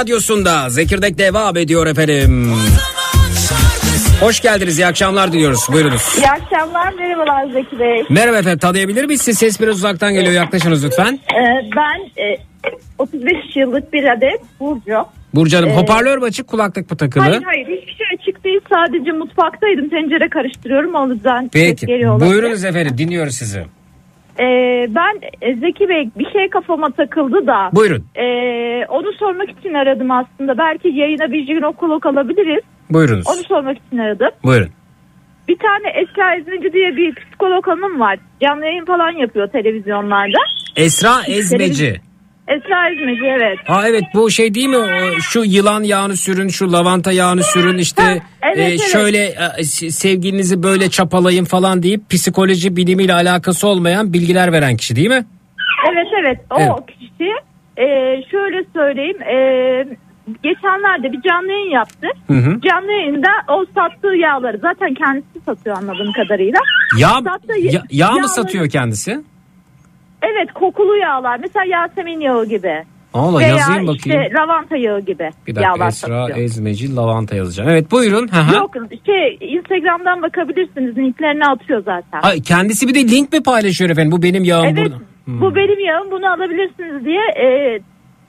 radyosunda Zekirdek devam ediyor efendim. Hoş geldiniz iyi akşamlar diliyoruz buyurunuz. İyi akşamlar, merhabalar Zeki Bey. Merhaba efendim tanıyabilir miyiz? Siz ses biraz uzaktan geliyor yaklaşınız lütfen. Ee, ben e, 35 yıllık bir adet Burcu. Burcu Hanım Ee, hoparlör mü açık kulaklık mı takılı? Hayır hayır hiçbir şey açık değil sadece mutfaktaydım tencere karıştırıyorum o yüzden ses Peki buyurunuz efendim dinliyoruz sizi. Ee, ben e, Zeki Bey bir şey kafama takıldı da. Buyurun e, onu sormak için aradım aslında. Belki yayına bir gün okulok alabiliriz. buyurunuz Onu sormak için aradım. buyurun. Bir tane Esra İzmeci diye bir psikolog hanım var. Canlı yayın falan yapıyor televizyonlarda. Esra Ezmeci. Esra İzmeci evet. Aa evet bu şey değil mi O şu yılan yağını sürün şu lavanta yağını sürün işte Ha, evet, e, evet. şöyle e, s- sevgilinizi böyle çapalayın falan deyip psikoloji bilimiyle alakası olmayan bilgiler veren kişi değil mi? Evet evet o Evet. kişi e, şöyle söyleyeyim e, geçenlerde bir canlı yayın yaptı. Hı hı. Canlı yayında o sattığı yağları zaten kendisi satıyor anladığım kadarıyla. Yağ, Sattığı ya- yağ mı yağları- satıyor kendisi? Evet kokulu yağlar mesela Yasemin yağı gibi. Allah Veya yazayım bakayım. işte lavanta yağı gibi Bir dakika yağlar Esra satıyor. Ezmeci lavanta yazacağım. Evet buyurun. Hı hı. Yok şey Instagram'dan bakabilirsiniz linklerini atıyor zaten. Ay, kendisi bir de link mi paylaşıyor efendim? Bu benim yağım evet burada. Hmm. bu benim yağım bunu alabilirsiniz diye e,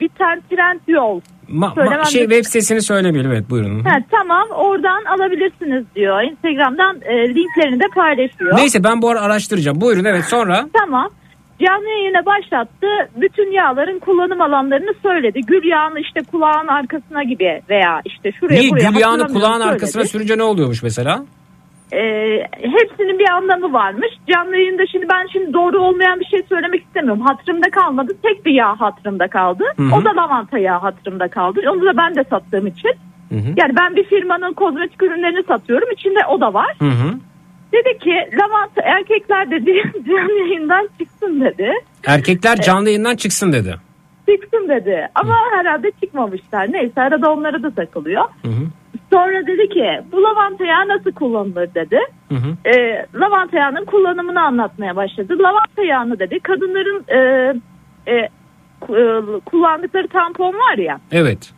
bir tane trend yol. Ma- ma- Söylemem şey web sitesini söylemeyelim evet buyurun. Ha, tamam oradan alabilirsiniz diyor. Instagram'dan e, linklerini de paylaşıyor. Neyse ben bu ara araştıracağım. Buyurun evet sonra. Tamam. Canlı yayına başlattı. Bütün yağların kullanım alanlarını söyledi. Gül yağını işte kulağın arkasına gibi veya işte şuraya Niye buraya gül yağını kulağın söyledi. arkasına sürünce ne oluyormuş mesela? Ee, hepsinin bir anlamı varmış. Canlı yayında şimdi ben şimdi doğru olmayan bir şey söylemek istemiyorum. Hatırımda kalmadı. Tek bir yağ hatırımda kaldı. Hı hı. O da lavanta yağı hatırımda kaldı. Onu da ben de sattığım için. Hı hı. Yani ben bir firmanın kozmetik ürünlerini satıyorum. İçinde o da var. Hı hı. Dedi ki lavanta erkekler dedi canlı yayından çıksın dedi. Erkekler canlı yayından çıksın dedi. Çıksın dedi. Ama herhalde çıkmamışlar. Neyse arada onlara da takılıyor. Hı hı. Sonra dedi ki bu lavanta yağı nasıl kullanılır dedi. Hı hı. Ee, lavanta yağının kullanımını anlatmaya başladı. Lavanta yağını dedi kadınların e, e, e, kullandıkları tampon var ya. Evet.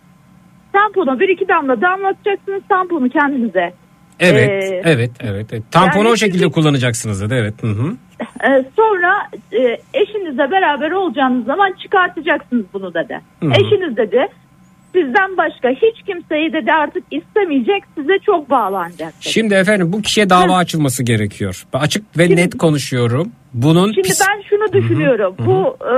Tamponu bir iki damla damlatacaksınız tamponu kendinize. Evet, Ee, evet, evet, evet. Tamponu yani o şekilde çünkü- kullanacaksınız dedi. Evet. Hı hı. Ee, sonra e, eşinizle beraber olacağınız zaman çıkartacaksınız bunu dedi. Hı hı. Eşiniz dedi sizden başka hiç kimseyi dedi artık istemeyecek size çok bağlanacak. dedi. Şimdi efendim bu kişiye dava açılması gerekiyor. Açık ve net konuşuyorum. Bunun Şimdi pis- ben şunu düşünüyorum. Bu e,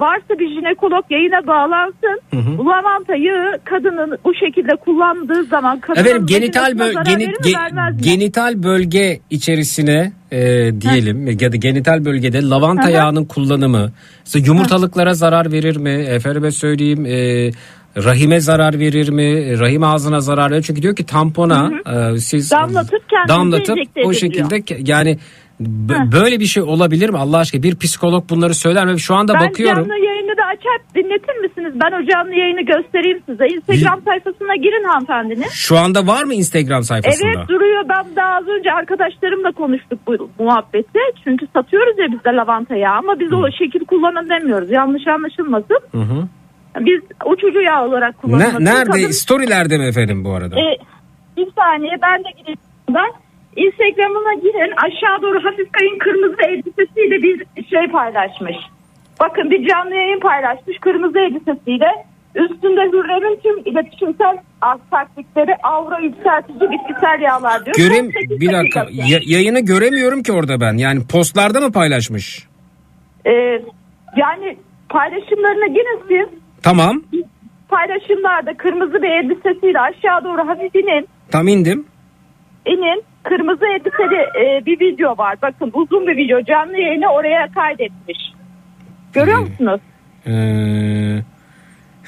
varsa bir jinekolog yayına bağlansın. Hı hı. Bu lavanta yağı kadının bu şekilde kullandığı zaman kadının Efendim genital böl- geni- ge- genital bölge içerisine e, diyelim ya da genital bölgede lavanta Hı hı. yağının kullanımı yumurtalıklara zarar verir mi? Efendime söyleyeyim e, rahime zarar verir mi? Rahim ağzına zarar verir. Çünkü diyor ki tampona e, siz Damlatıp damlatıp o ediliyor. şekilde ke- yani B- böyle bir şey olabilir mi Allah aşkına? Bir psikolog bunları söyler mi? Şu anda Ben bakıyorum. canlı yayını da açar dinletir misiniz? Ben o canlı yayını göstereyim size. Instagram sayfasına girin hanımefendinin. Şu anda var mı Instagram sayfasında? Evet duruyor. Ben daha az önce arkadaşlarımla konuştuk bu muhabbeti. Çünkü satıyoruz ya biz de lavanta yağı ama biz o şekil kullanın demiyoruz. Yanlış anlaşılmasın. Hı hı. Biz uçucu yağ olarak Ne, kullanıyoruz. nerede? Kadın- Storylerde mi efendim bu arada? E, bir saniye ben de gireyim. Ben Instagram'ına girin aşağı doğru hafif kayın kırmızı elbisesiyle bir şey paylaşmış. Bakın bir canlı yayın paylaşmış kırmızı elbisesiyle. Üstünde Hürrem'in tüm iletişimsel taktikleri avro yükseltici bitkisel yağlar diyor. Görem bir dakika. Ya- yayını göremiyorum ki orada ben. Yani postlarda mı paylaşmış? E, yani paylaşımlarına girin siz. Tamam. Paylaşımlarda kırmızı bir elbisesiyle aşağı doğru hafif inin. Tam indim. inin kırmızı elbiseli e, bir video var. Bakın uzun bir video canlı yayını oraya kaydetmiş. Görüyor musunuz? Ee,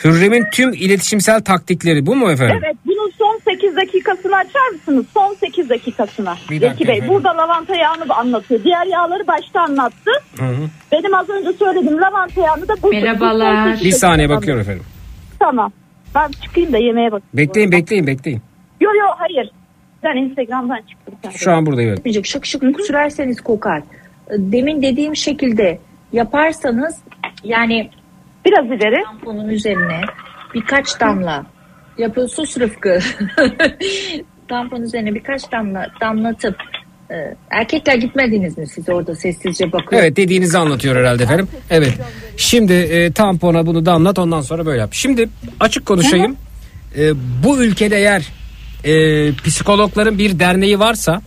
Hürrem'in tüm iletişimsel taktikleri bu mu efendim? Evet bunun son 8 dakikasını açar mısınız? Son 8 dakikasına. Bir dakika Zeki Bey efendim. burada lavanta yağını anlatıyor. Diğer yağları başta anlattı. Hı hı. Benim az önce söylediğim lavanta yağını da burada. Merhabalar. Bu sekiz Bir saniye bakıyorum efendim. Tamam. Ben çıkayım da yemeğe bak. Bekleyin bekleyin bekleyin. Yok yok hayır. Ben Instagram'dan çıktım. Şu an buradayım. evet. Şık şık sürerseniz kokar. Demin dediğim şekilde yaparsanız yani Biraz ileri. tamponun üzerine birkaç damla yapı sus Rıfkı. Tamponun üzerine birkaç damla damlatıp e, erkekler gitmediniz mi siz orada sessizce bakıyor. Evet dediğinizi anlatıyor herhalde efendim. Evet. Şimdi e, tampona bunu da anlat ondan sonra böyle yap. Şimdi açık konuşayım. E, bu ülkede eğer e, psikologların bir derneği varsa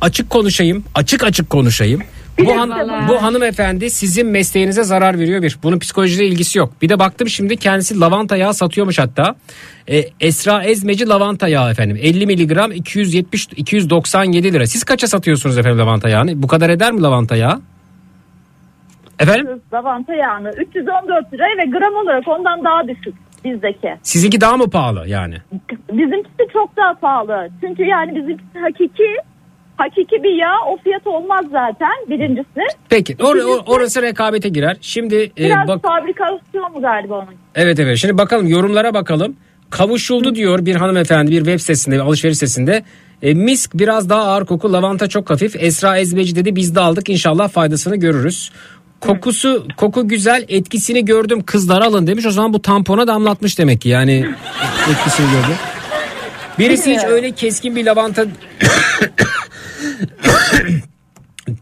açık konuşayım. Açık açık konuşayım. Bu, han- Merhabalar. bu hanımefendi sizin mesleğinize zarar veriyor bir. Bunun psikolojiyle ilgisi yok. Bir de baktım şimdi kendisi lavanta yağı satıyormuş hatta. E, Esra Ezmeci lavanta yağı efendim. 50 miligram 270 297 lira. Siz kaça satıyorsunuz efendim lavanta yağını? Bu kadar eder mi lavanta yağı? Efendim? Lavanta yağını 314 lira ve gram olarak ondan daha düşük bizdeki. Sizinki daha mı pahalı yani? Bizimkisi çok daha pahalı. Çünkü yani bizimkisi hakiki hakiki bir yağ o fiyat olmaz zaten birincisi. Peki or- or- orası rekabete girer. Şimdi e, Biraz bak fabrikasyon galiba onun? evet evet şimdi bakalım yorumlara bakalım. Kavuşuldu diyor bir hanımefendi bir web sitesinde bir alışveriş sitesinde. E, misk biraz daha ağır koku lavanta çok hafif. Esra Ezmeci dedi biz de aldık inşallah faydasını görürüz. Kokusu koku güzel etkisini gördüm kızlar alın demiş o zaman bu tampona damlatmış demek ki yani etkisini gördüm. Birisi hiç öyle keskin bir lavanta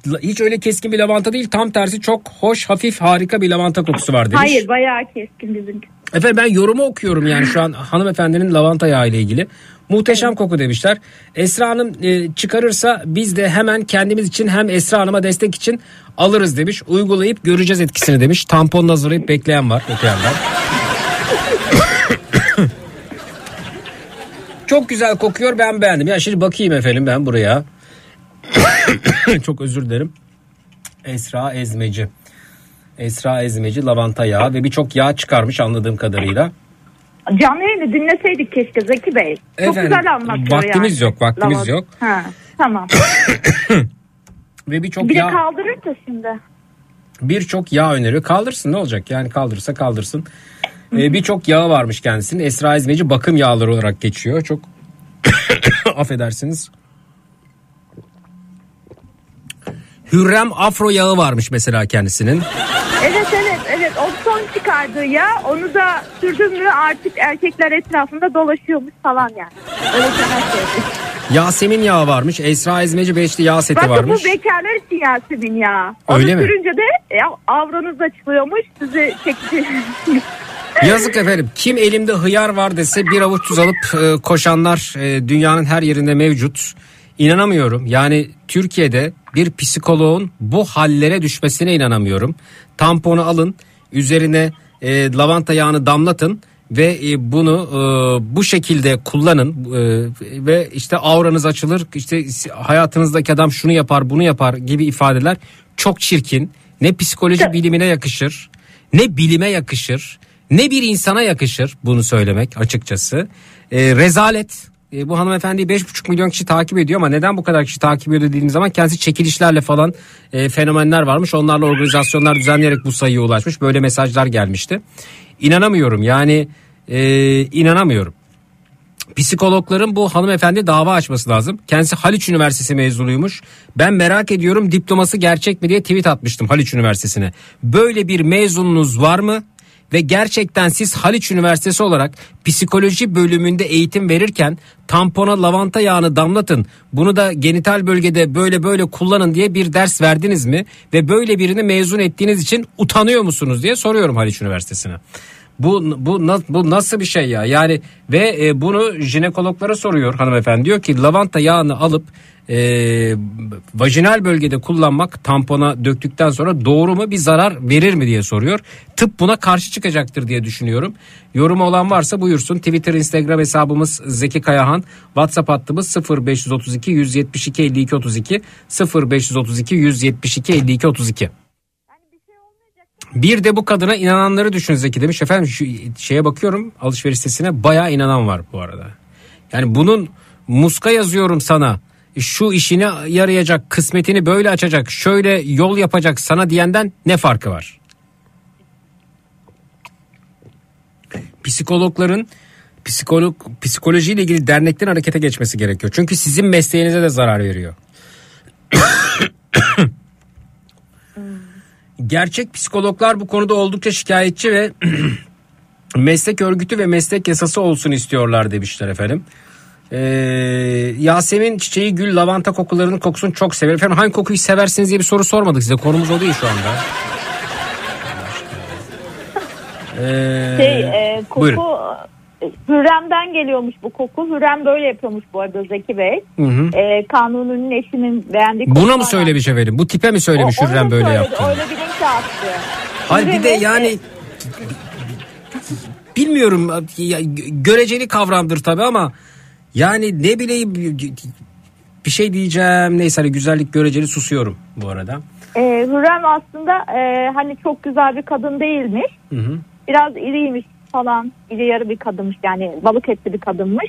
hiç öyle keskin bir lavanta değil tam tersi çok hoş hafif harika bir lavanta kokusu var demiş. Hayır bayağı keskin bizimki. Efendim ben yorumu okuyorum yani şu an hanımefendinin lavanta yağı ile ilgili. Muhteşem koku demişler. Esra Hanım e, çıkarırsa biz de hemen kendimiz için hem Esra Hanım'a destek için alırız demiş. Uygulayıp göreceğiz etkisini demiş. Tampon hazırlayıp bekleyen var. Bekleyen var. Çok güzel kokuyor ben beğendim. Ya şimdi bakayım efendim ben buraya. Çok özür dilerim. Esra Ezmeci. Esra Ezmeci lavanta yağı ve birçok yağ çıkarmış anladığım kadarıyla. Canlı yayını dinleseydik keşke Zeki Bey. Çok Efendim, güzel anlatıyor vaktimiz yani. yok, vaktimiz Lavanta. yok. Ha, tamam. Ve birçok Bir de yağ kaldırır da şimdi. birçok yağ öneriyor. Kaldırsın ne olacak? Yani kaldırırsa kaldırsın. Ee, birçok yağı varmış kendisinin. Esra Ezmeci bakım yağları olarak geçiyor. Çok affedersiniz. Hürrem Afro yağı varmış mesela kendisinin. Evet evet evet o son çıkardığı ya onu da sürdün mü artık erkekler etrafında dolaşıyormuş falan yani. Öyle şeyler söyledi. Yasemin yağı varmış. Esra Ezmeci beşli yağ seti Bakın varmış. bu bekarlar için Yasemin ya. Onu Öyle mi? sürünce de ya, avronuz açılıyormuş sizi çekici. Yazık efendim. Kim elimde hıyar var dese bir avuç tuz alıp e, koşanlar e, dünyanın her yerinde mevcut. İnanamıyorum. Yani Türkiye'de bir psikoloğun bu hallere düşmesine inanamıyorum. Tamponu alın, üzerine e, lavanta yağını damlatın ve e, bunu e, bu şekilde kullanın e, ve işte auranız açılır. İşte hayatınızdaki adam şunu yapar, bunu yapar gibi ifadeler çok çirkin. Ne psikoloji bilimine yakışır, ne bilime yakışır, ne bir insana yakışır bunu söylemek açıkçası. E, rezalet, E, bu hanımefendiyi 5,5 milyon kişi takip ediyor ama neden bu kadar kişi takip ediyor dediğimiz zaman kendisi çekilişlerle falan e, fenomenler varmış. Onlarla organizasyonlar düzenleyerek bu sayıya ulaşmış. Böyle mesajlar gelmişti. İnanamıyorum yani e, inanamıyorum. Psikologların bu hanımefendi dava açması lazım. Kendisi Haliç Üniversitesi mezunuymuş. Ben merak ediyorum diploması gerçek mi diye tweet atmıştım Haliç Üniversitesi'ne. Böyle bir mezununuz var mı? Ve gerçekten siz Haliç Üniversitesi olarak psikoloji bölümünde eğitim verirken tampona lavanta yağını damlatın. Bunu da genital bölgede böyle böyle kullanın diye bir ders verdiniz mi? Ve böyle birini mezun ettiğiniz için utanıyor musunuz diye soruyorum Haliç Üniversitesi'ne. Bu bu bu nasıl bir şey ya? Yani ve e, bunu jinekologlara soruyor hanımefendi. Diyor ki lavanta yağını alıp e, vajinal bölgede kullanmak tampona döktükten sonra doğru mu bir zarar verir mi diye soruyor. Tıp buna karşı çıkacaktır diye düşünüyorum. Yorumu olan varsa buyursun. Twitter, Instagram hesabımız Zeki Kayahan. WhatsApp hattımız 0532 172 52 32 0532 172 52 32. Bir de bu kadına inananları düşün Zeki demiş. Efendim şu şeye bakıyorum alışveriş sitesine bayağı inanan var bu arada. Yani bunun muska yazıyorum sana. Şu işine yarayacak, kısmetini böyle açacak, şöyle yol yapacak sana diyenden ne farkı var? Psikologların psikolog psikolojiyle ilgili derneklerin harekete geçmesi gerekiyor. Çünkü sizin mesleğinize de zarar veriyor. Gerçek psikologlar bu konuda oldukça şikayetçi ve meslek örgütü ve meslek yasası olsun istiyorlar demişler efendim. Ee, Yasemin çiçeği gül lavanta kokularının kokusunu çok sever. Efendim hangi kokuyu seversiniz diye bir soru sormadık size. Konumuz o değil şu anda. Ee, Şey e, koku buyurun. Hürrem'den geliyormuş bu koku. Hürrem böyle yapıyormuş bu arada Zeki Bey. Hı hı. E, Kanuni'nin eşinin beğendiği Buna mı söylemiş efendim? Bu tipe mi söylemiş O- Hürrem böyle söyledi, yaptı? Öyle bir link attı. Hayır bir de yani bilmiyorum göreceli kavramdır tabii ama yani ne bileyim bir şey diyeceğim neyse hani güzellik göreceli susuyorum bu arada. e, Hürrem aslında e, hani çok güzel bir kadın değilmiş. Hı hı. Biraz iriymiş falan. İri yarı bir kadınmış yani balık etli bir kadınmış.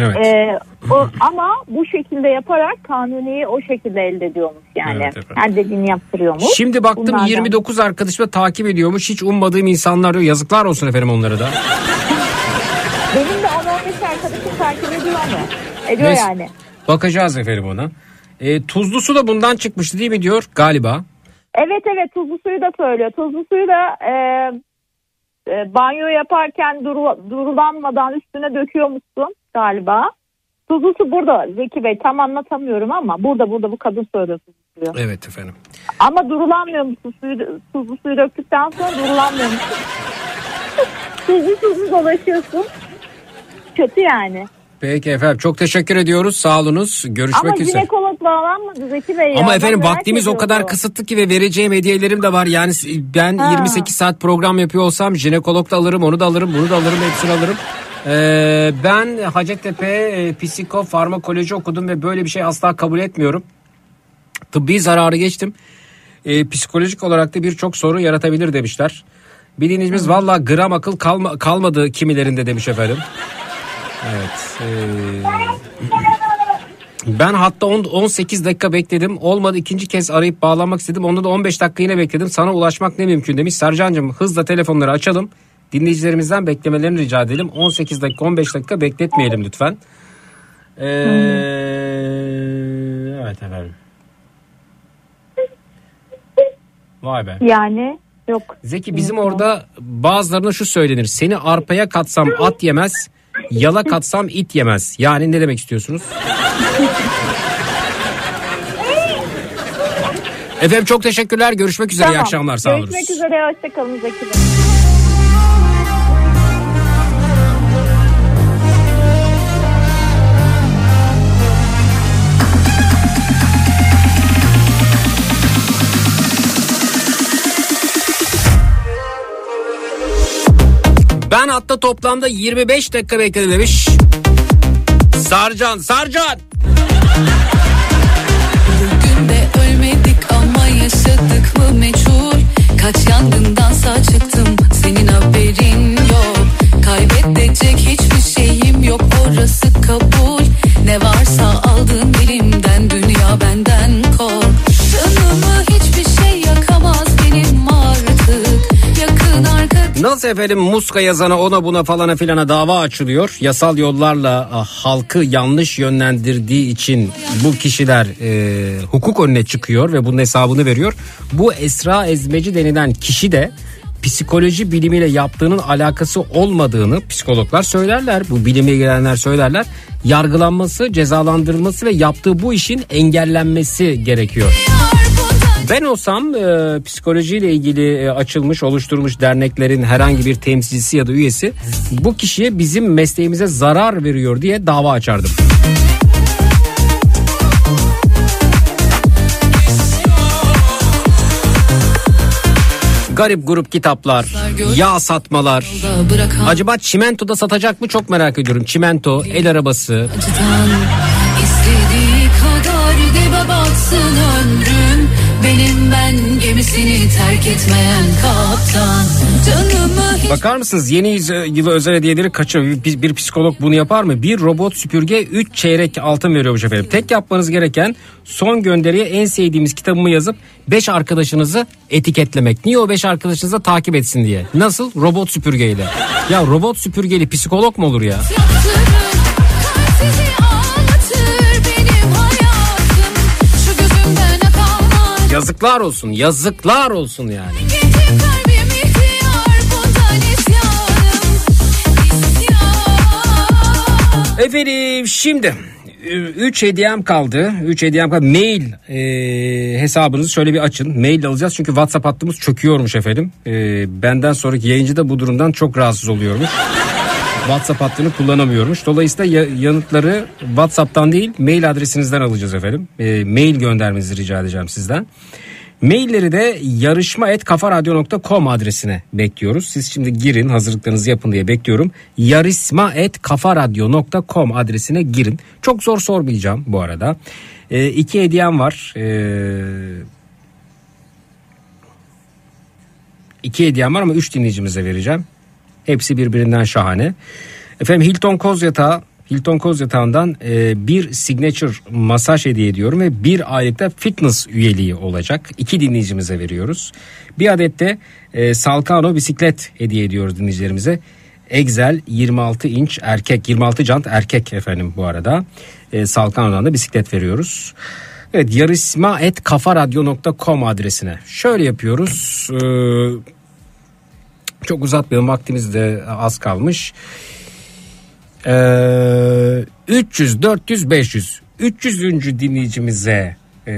Evet. E, o, ama bu şekilde yaparak Kanuni'yi o şekilde elde ediyormuş yani. Evet, efendim. Her dediğini yaptırıyormuş. Şimdi baktım Bunlardan. 29 arkadaşımı takip ediyormuş. Hiç ummadığım insanlar diyor. Yazıklar olsun efendim onlara da. Benim de 10-15 arkadaşım takip ediyor. Ediyor Neyse. yani. Bakacağız efendim ona. E, tuzlu su da bundan çıkmıştı değil mi diyor galiba. Evet evet tuzlu suyu da söylüyor. Tuzlu suyu da e, e, banyo yaparken duru, durulanmadan üstüne döküyormuşsun galiba. Tuzlu su burada Zeki Bey tam anlatamıyorum ama burada burada bu kadın söylüyor tuzlu suyu. Evet efendim. Ama durulanmıyor musun suyu, tuzlu suyu döktükten sonra durulanmıyor musun? tuzlu tuzlu dolaşıyorsun. Kötü yani. Peki efendim çok teşekkür ediyoruz. Sağ olunuz. Görüşmek Ama üzere. jinekolog bağlanmadı Zeki Bey. ya. Ama Ben efendim merak vaktimiz o kadar kısıtlı ki ve vereceğim hediyelerim de var. Yani ben Ha. 28 saat program yapıyor olsam jinekolog da alırım, onu da alırım, bunu da alırım, hepsini alırım. Ee, ben Hacettepe e, psikofarmakoloji okudum ve böyle bir şey asla kabul etmiyorum. Tıbbi zararı geçtim. Ee, psikolojik olarak da birçok sorun yaratabilir demişler. Bir dinleyicimiz valla gram akıl kalma, kalmadı kimilerinde demiş efendim. Evet. ee, ben hatta on- 18 dakika bekledim. Olmadı ikinci kez arayıp bağlanmak istedim. Onda da 15 dakika yine bekledim. Sana ulaşmak ne mümkün demiş. Sercan'cığım hızla telefonları açalım. Dinleyicilerimizden beklemelerini rica edelim. 18 dakika 15 dakika bekletmeyelim lütfen. Ee, evet efendim. Vay be. Yani yok. Zeki bizim orada bazılarına şu söylenir. Seni arpaya katsam at yemez, yala katsam it yemez. Yani ne demek istiyorsunuz? Efendim çok teşekkürler. Görüşmek üzere. İyi akşamlar. Sağ olun. Görüşmek üzere. Hoşçakalın Zeki Bey. Ben hatta toplamda 25 dakika bekledim demiş. Sarcan, Sarcan. Bugün de ölmedik ama yaşadık mı meçhul. Kaç yangından sağ çıktım, senin haberin yok. Kaybedecek hiçbir şeyim yok, orası kabul. Ne varsa aldın elimden, dünya benden kor. Nasıl efendim muska yazana ona buna falana filana dava açılıyor. Yasal yollarla ah, halkı yanlış yönlendirdiği için bu kişiler e, hukuk önüne çıkıyor ve bunun hesabını veriyor. Bu Esra Ezmeci denilen kişi de psikoloji bilimiyle yaptığının alakası olmadığını psikologlar söylerler. Bu bilime ilgilenenler söylerler. Yargılanması, cezalandırılması ve yaptığı bu işin engellenmesi gerekiyor. Ben olsam e, psikolojiyle ilgili e, açılmış, oluşturmuş derneklerin herhangi bir temsilcisi ya da üyesi bu kişiye bizim mesleğimize zarar veriyor diye dava açardım. Garip grup kitaplar, yağ satmalar. Acaba çimento da satacak mı çok merak ediyorum. Çimento, el arabası. acıdan gemisini terk etmeyen kaptan canımı Bakar mısınız yeni yüz- yılı özel hediyeleri kaçıyor. Bir, bir psikolog bunu yapar mı? Bir robot süpürge 3 çeyrek altın veriyormuş efendim. Tek yapmanız gereken son gönderiye en sevdiğimiz kitabımı yazıp 5 arkadaşınızı etiketlemek. Niye o 5 arkadaşınızı takip etsin diye. Nasıl? Robot süpürgeyle. Ya robot süpürgeli psikolog mu olur ya? Yazıklar olsun. Yazıklar olsun yani. Efendim şimdi 3 hediyem kaldı. 3 hediyem kaldı. Mail e, hesabınızı şöyle bir açın. Mail alacağız çünkü WhatsApp hattımız çöküyormuş efendim. E, benden sonraki yayıncı da bu durumdan çok rahatsız oluyormuş. WhatsApp hattını kullanamıyormuş. Dolayısıyla ya- yanıtları WhatsApp'tan değil mail adresinizden alacağız efendim. E, mail göndermenizi rica edeceğim sizden. Mailleri de yarışma.kafaradyo.com adresine bekliyoruz. Siz şimdi girin hazırlıklarınızı yapın diye bekliyorum. Yarışma.kafaradyo.com adresine girin. Çok zor sormayacağım bu arada. E, iki hediyem var. E, iki hediyem var ama üç dinleyicimize vereceğim. Hepsi birbirinden şahane. Efendim Hilton Koz Yatağı Hilton Koz Yatağı'ndan e, bir signature masaj hediye ediyorum ve bir aylıkta fitness üyeliği olacak. İki dinleyicimize veriyoruz. Bir adet de e, Salkano bisiklet hediye ediyoruz dinleyicilerimize. Excel 26 inç erkek 26 jant erkek efendim bu arada. E, Salkano'dan da bisiklet veriyoruz. Evet yarışma.kafaradyo.com adresine. Şöyle yapıyoruz. Ee, çok uzatmayalım vaktimiz de az kalmış. Ee, 300, 400, 500. 300. dinleyicimize e,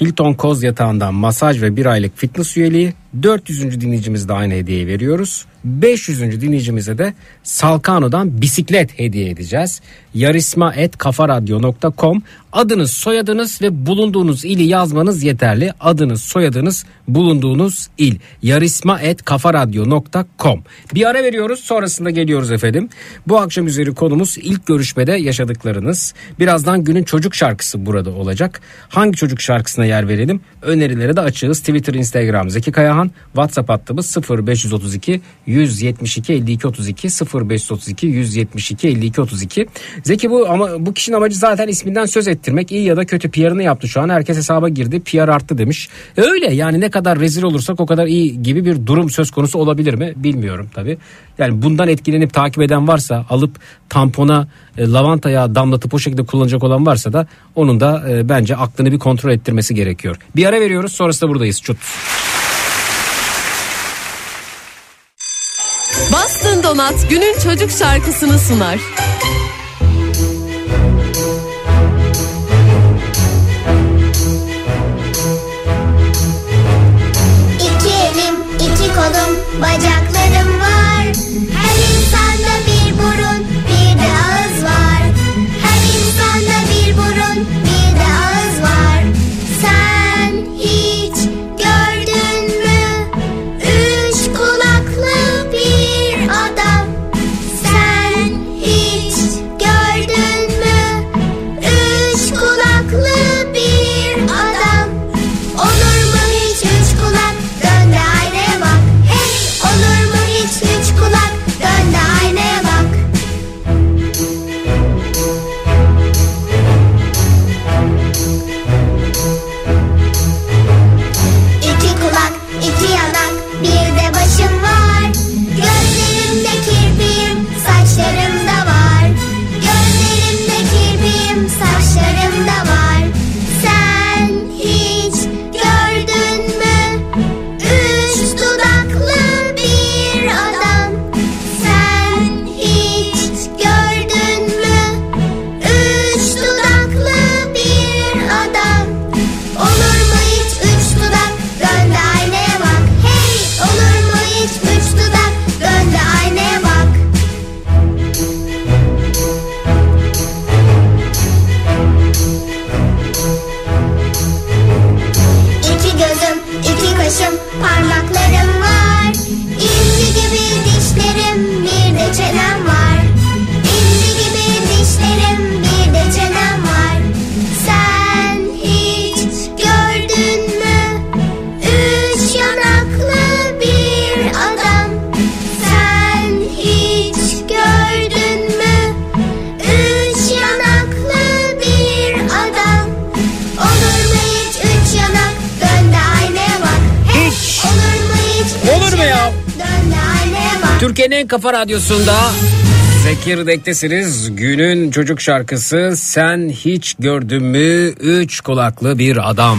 Hilton Koz Yatağı'ndan masaj ve bir aylık fitness üyeliği. 400. dinleyicimize de aynı hediyeyi veriyoruz. 500. dinleyicimize de Salkano'dan bisiklet hediye edeceğiz. Yarisma.kafaradyo.com Adınız, soyadınız ve bulunduğunuz ili yazmanız yeterli. Adınız, soyadınız, bulunduğunuz il. Yarisma.kafaradyo.com Bir ara veriyoruz sonrasında geliyoruz efendim. Bu akşam üzeri konumuz ilk görüşmede yaşadıklarınız. Birazdan günün çocuk şarkısı burada olacak. Hangi çocuk şarkısına yer verelim? Önerileri de açığız. Twitter, Instagram Zeki Kayahan. WhatsApp hattımız 0532 172 52 32 0532 172 52 32. Zeki bu ama bu kişinin amacı zaten isminden söz ettirmek. İyi ya da kötü PR'ını yaptı şu an. Herkes hesaba girdi. PR arttı demiş. Öyle yani ne kadar rezil olursak o kadar iyi gibi bir durum söz konusu olabilir mi? Bilmiyorum tabii. Yani bundan etkilenip takip eden varsa alıp tampona e, lavanta yağı damlatıp o şekilde kullanacak olan varsa da onun da e, bence aklını bir kontrol ettirmesi gerekiyor. Bir ara veriyoruz sonrasında buradayız. Çut. Donat günün çocuk şarkısını sunar. İki elim, iki kolum, bacaklarım var. Her insanda kafa radyosunda Zekirdek'tesiniz. Günün çocuk şarkısı Sen Hiç Gördün Mü? Üç kulaklı bir adam.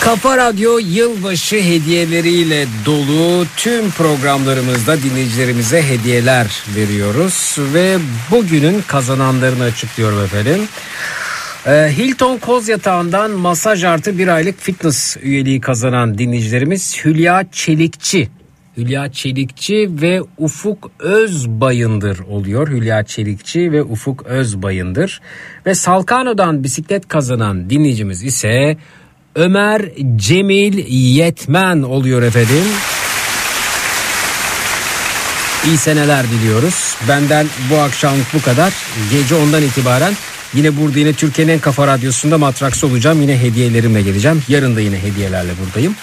Kafa Radyo yılbaşı hediyeleriyle dolu tüm programlarımızda dinleyicilerimize hediyeler veriyoruz ve bugünün kazananlarını açıklıyorum efendim. Ee, Hilton Koz Yatağı'ndan masaj artı bir aylık fitness üyeliği kazanan dinleyicilerimiz Hülya Çelikçi. Hülya Çelikçi ve Ufuk Özbayındır oluyor. Hülya Çelikçi ve Ufuk Özbayındır. Ve Salkano'dan bisiklet kazanan dinleyicimiz ise Ömer Cemil Yetmen oluyor efendim. İyi seneler diliyoruz. Benden bu akşamlık bu kadar. Gece ondan itibaren yine burada yine Türkiye'nin en kafa radyosunda matraksı olacağım. Yine hediyelerimle geleceğim. Yarın da yine hediyelerle buradayım.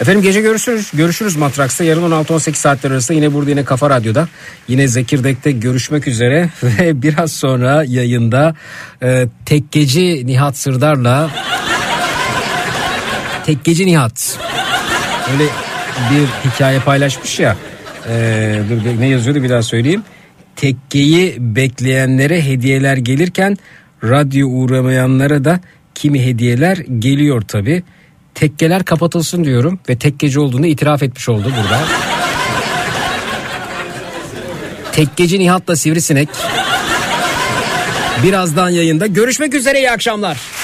Efendim gece görüşürüz. Görüşürüz matraksta. Yarın 16-18 saatler arasında yine burada yine kafa radyoda. Yine Zekirdek'te görüşmek üzere. Ve biraz sonra yayında e, tekkeci Nihat Sırdar'la Tekkeci Nihat. Öyle bir hikaye paylaşmış ya. Ee, dur ne yazıyordu bir daha söyleyeyim. Tekkeyi bekleyenlere hediyeler gelirken radyo uğramayanlara da kimi hediyeler geliyor tabi. Tekkeler kapatılsın diyorum ve tekkeci olduğunu itiraf etmiş oldu burada. Tekkeci Nihat'la Sivrisinek. Birazdan yayında görüşmek üzere iyi akşamlar.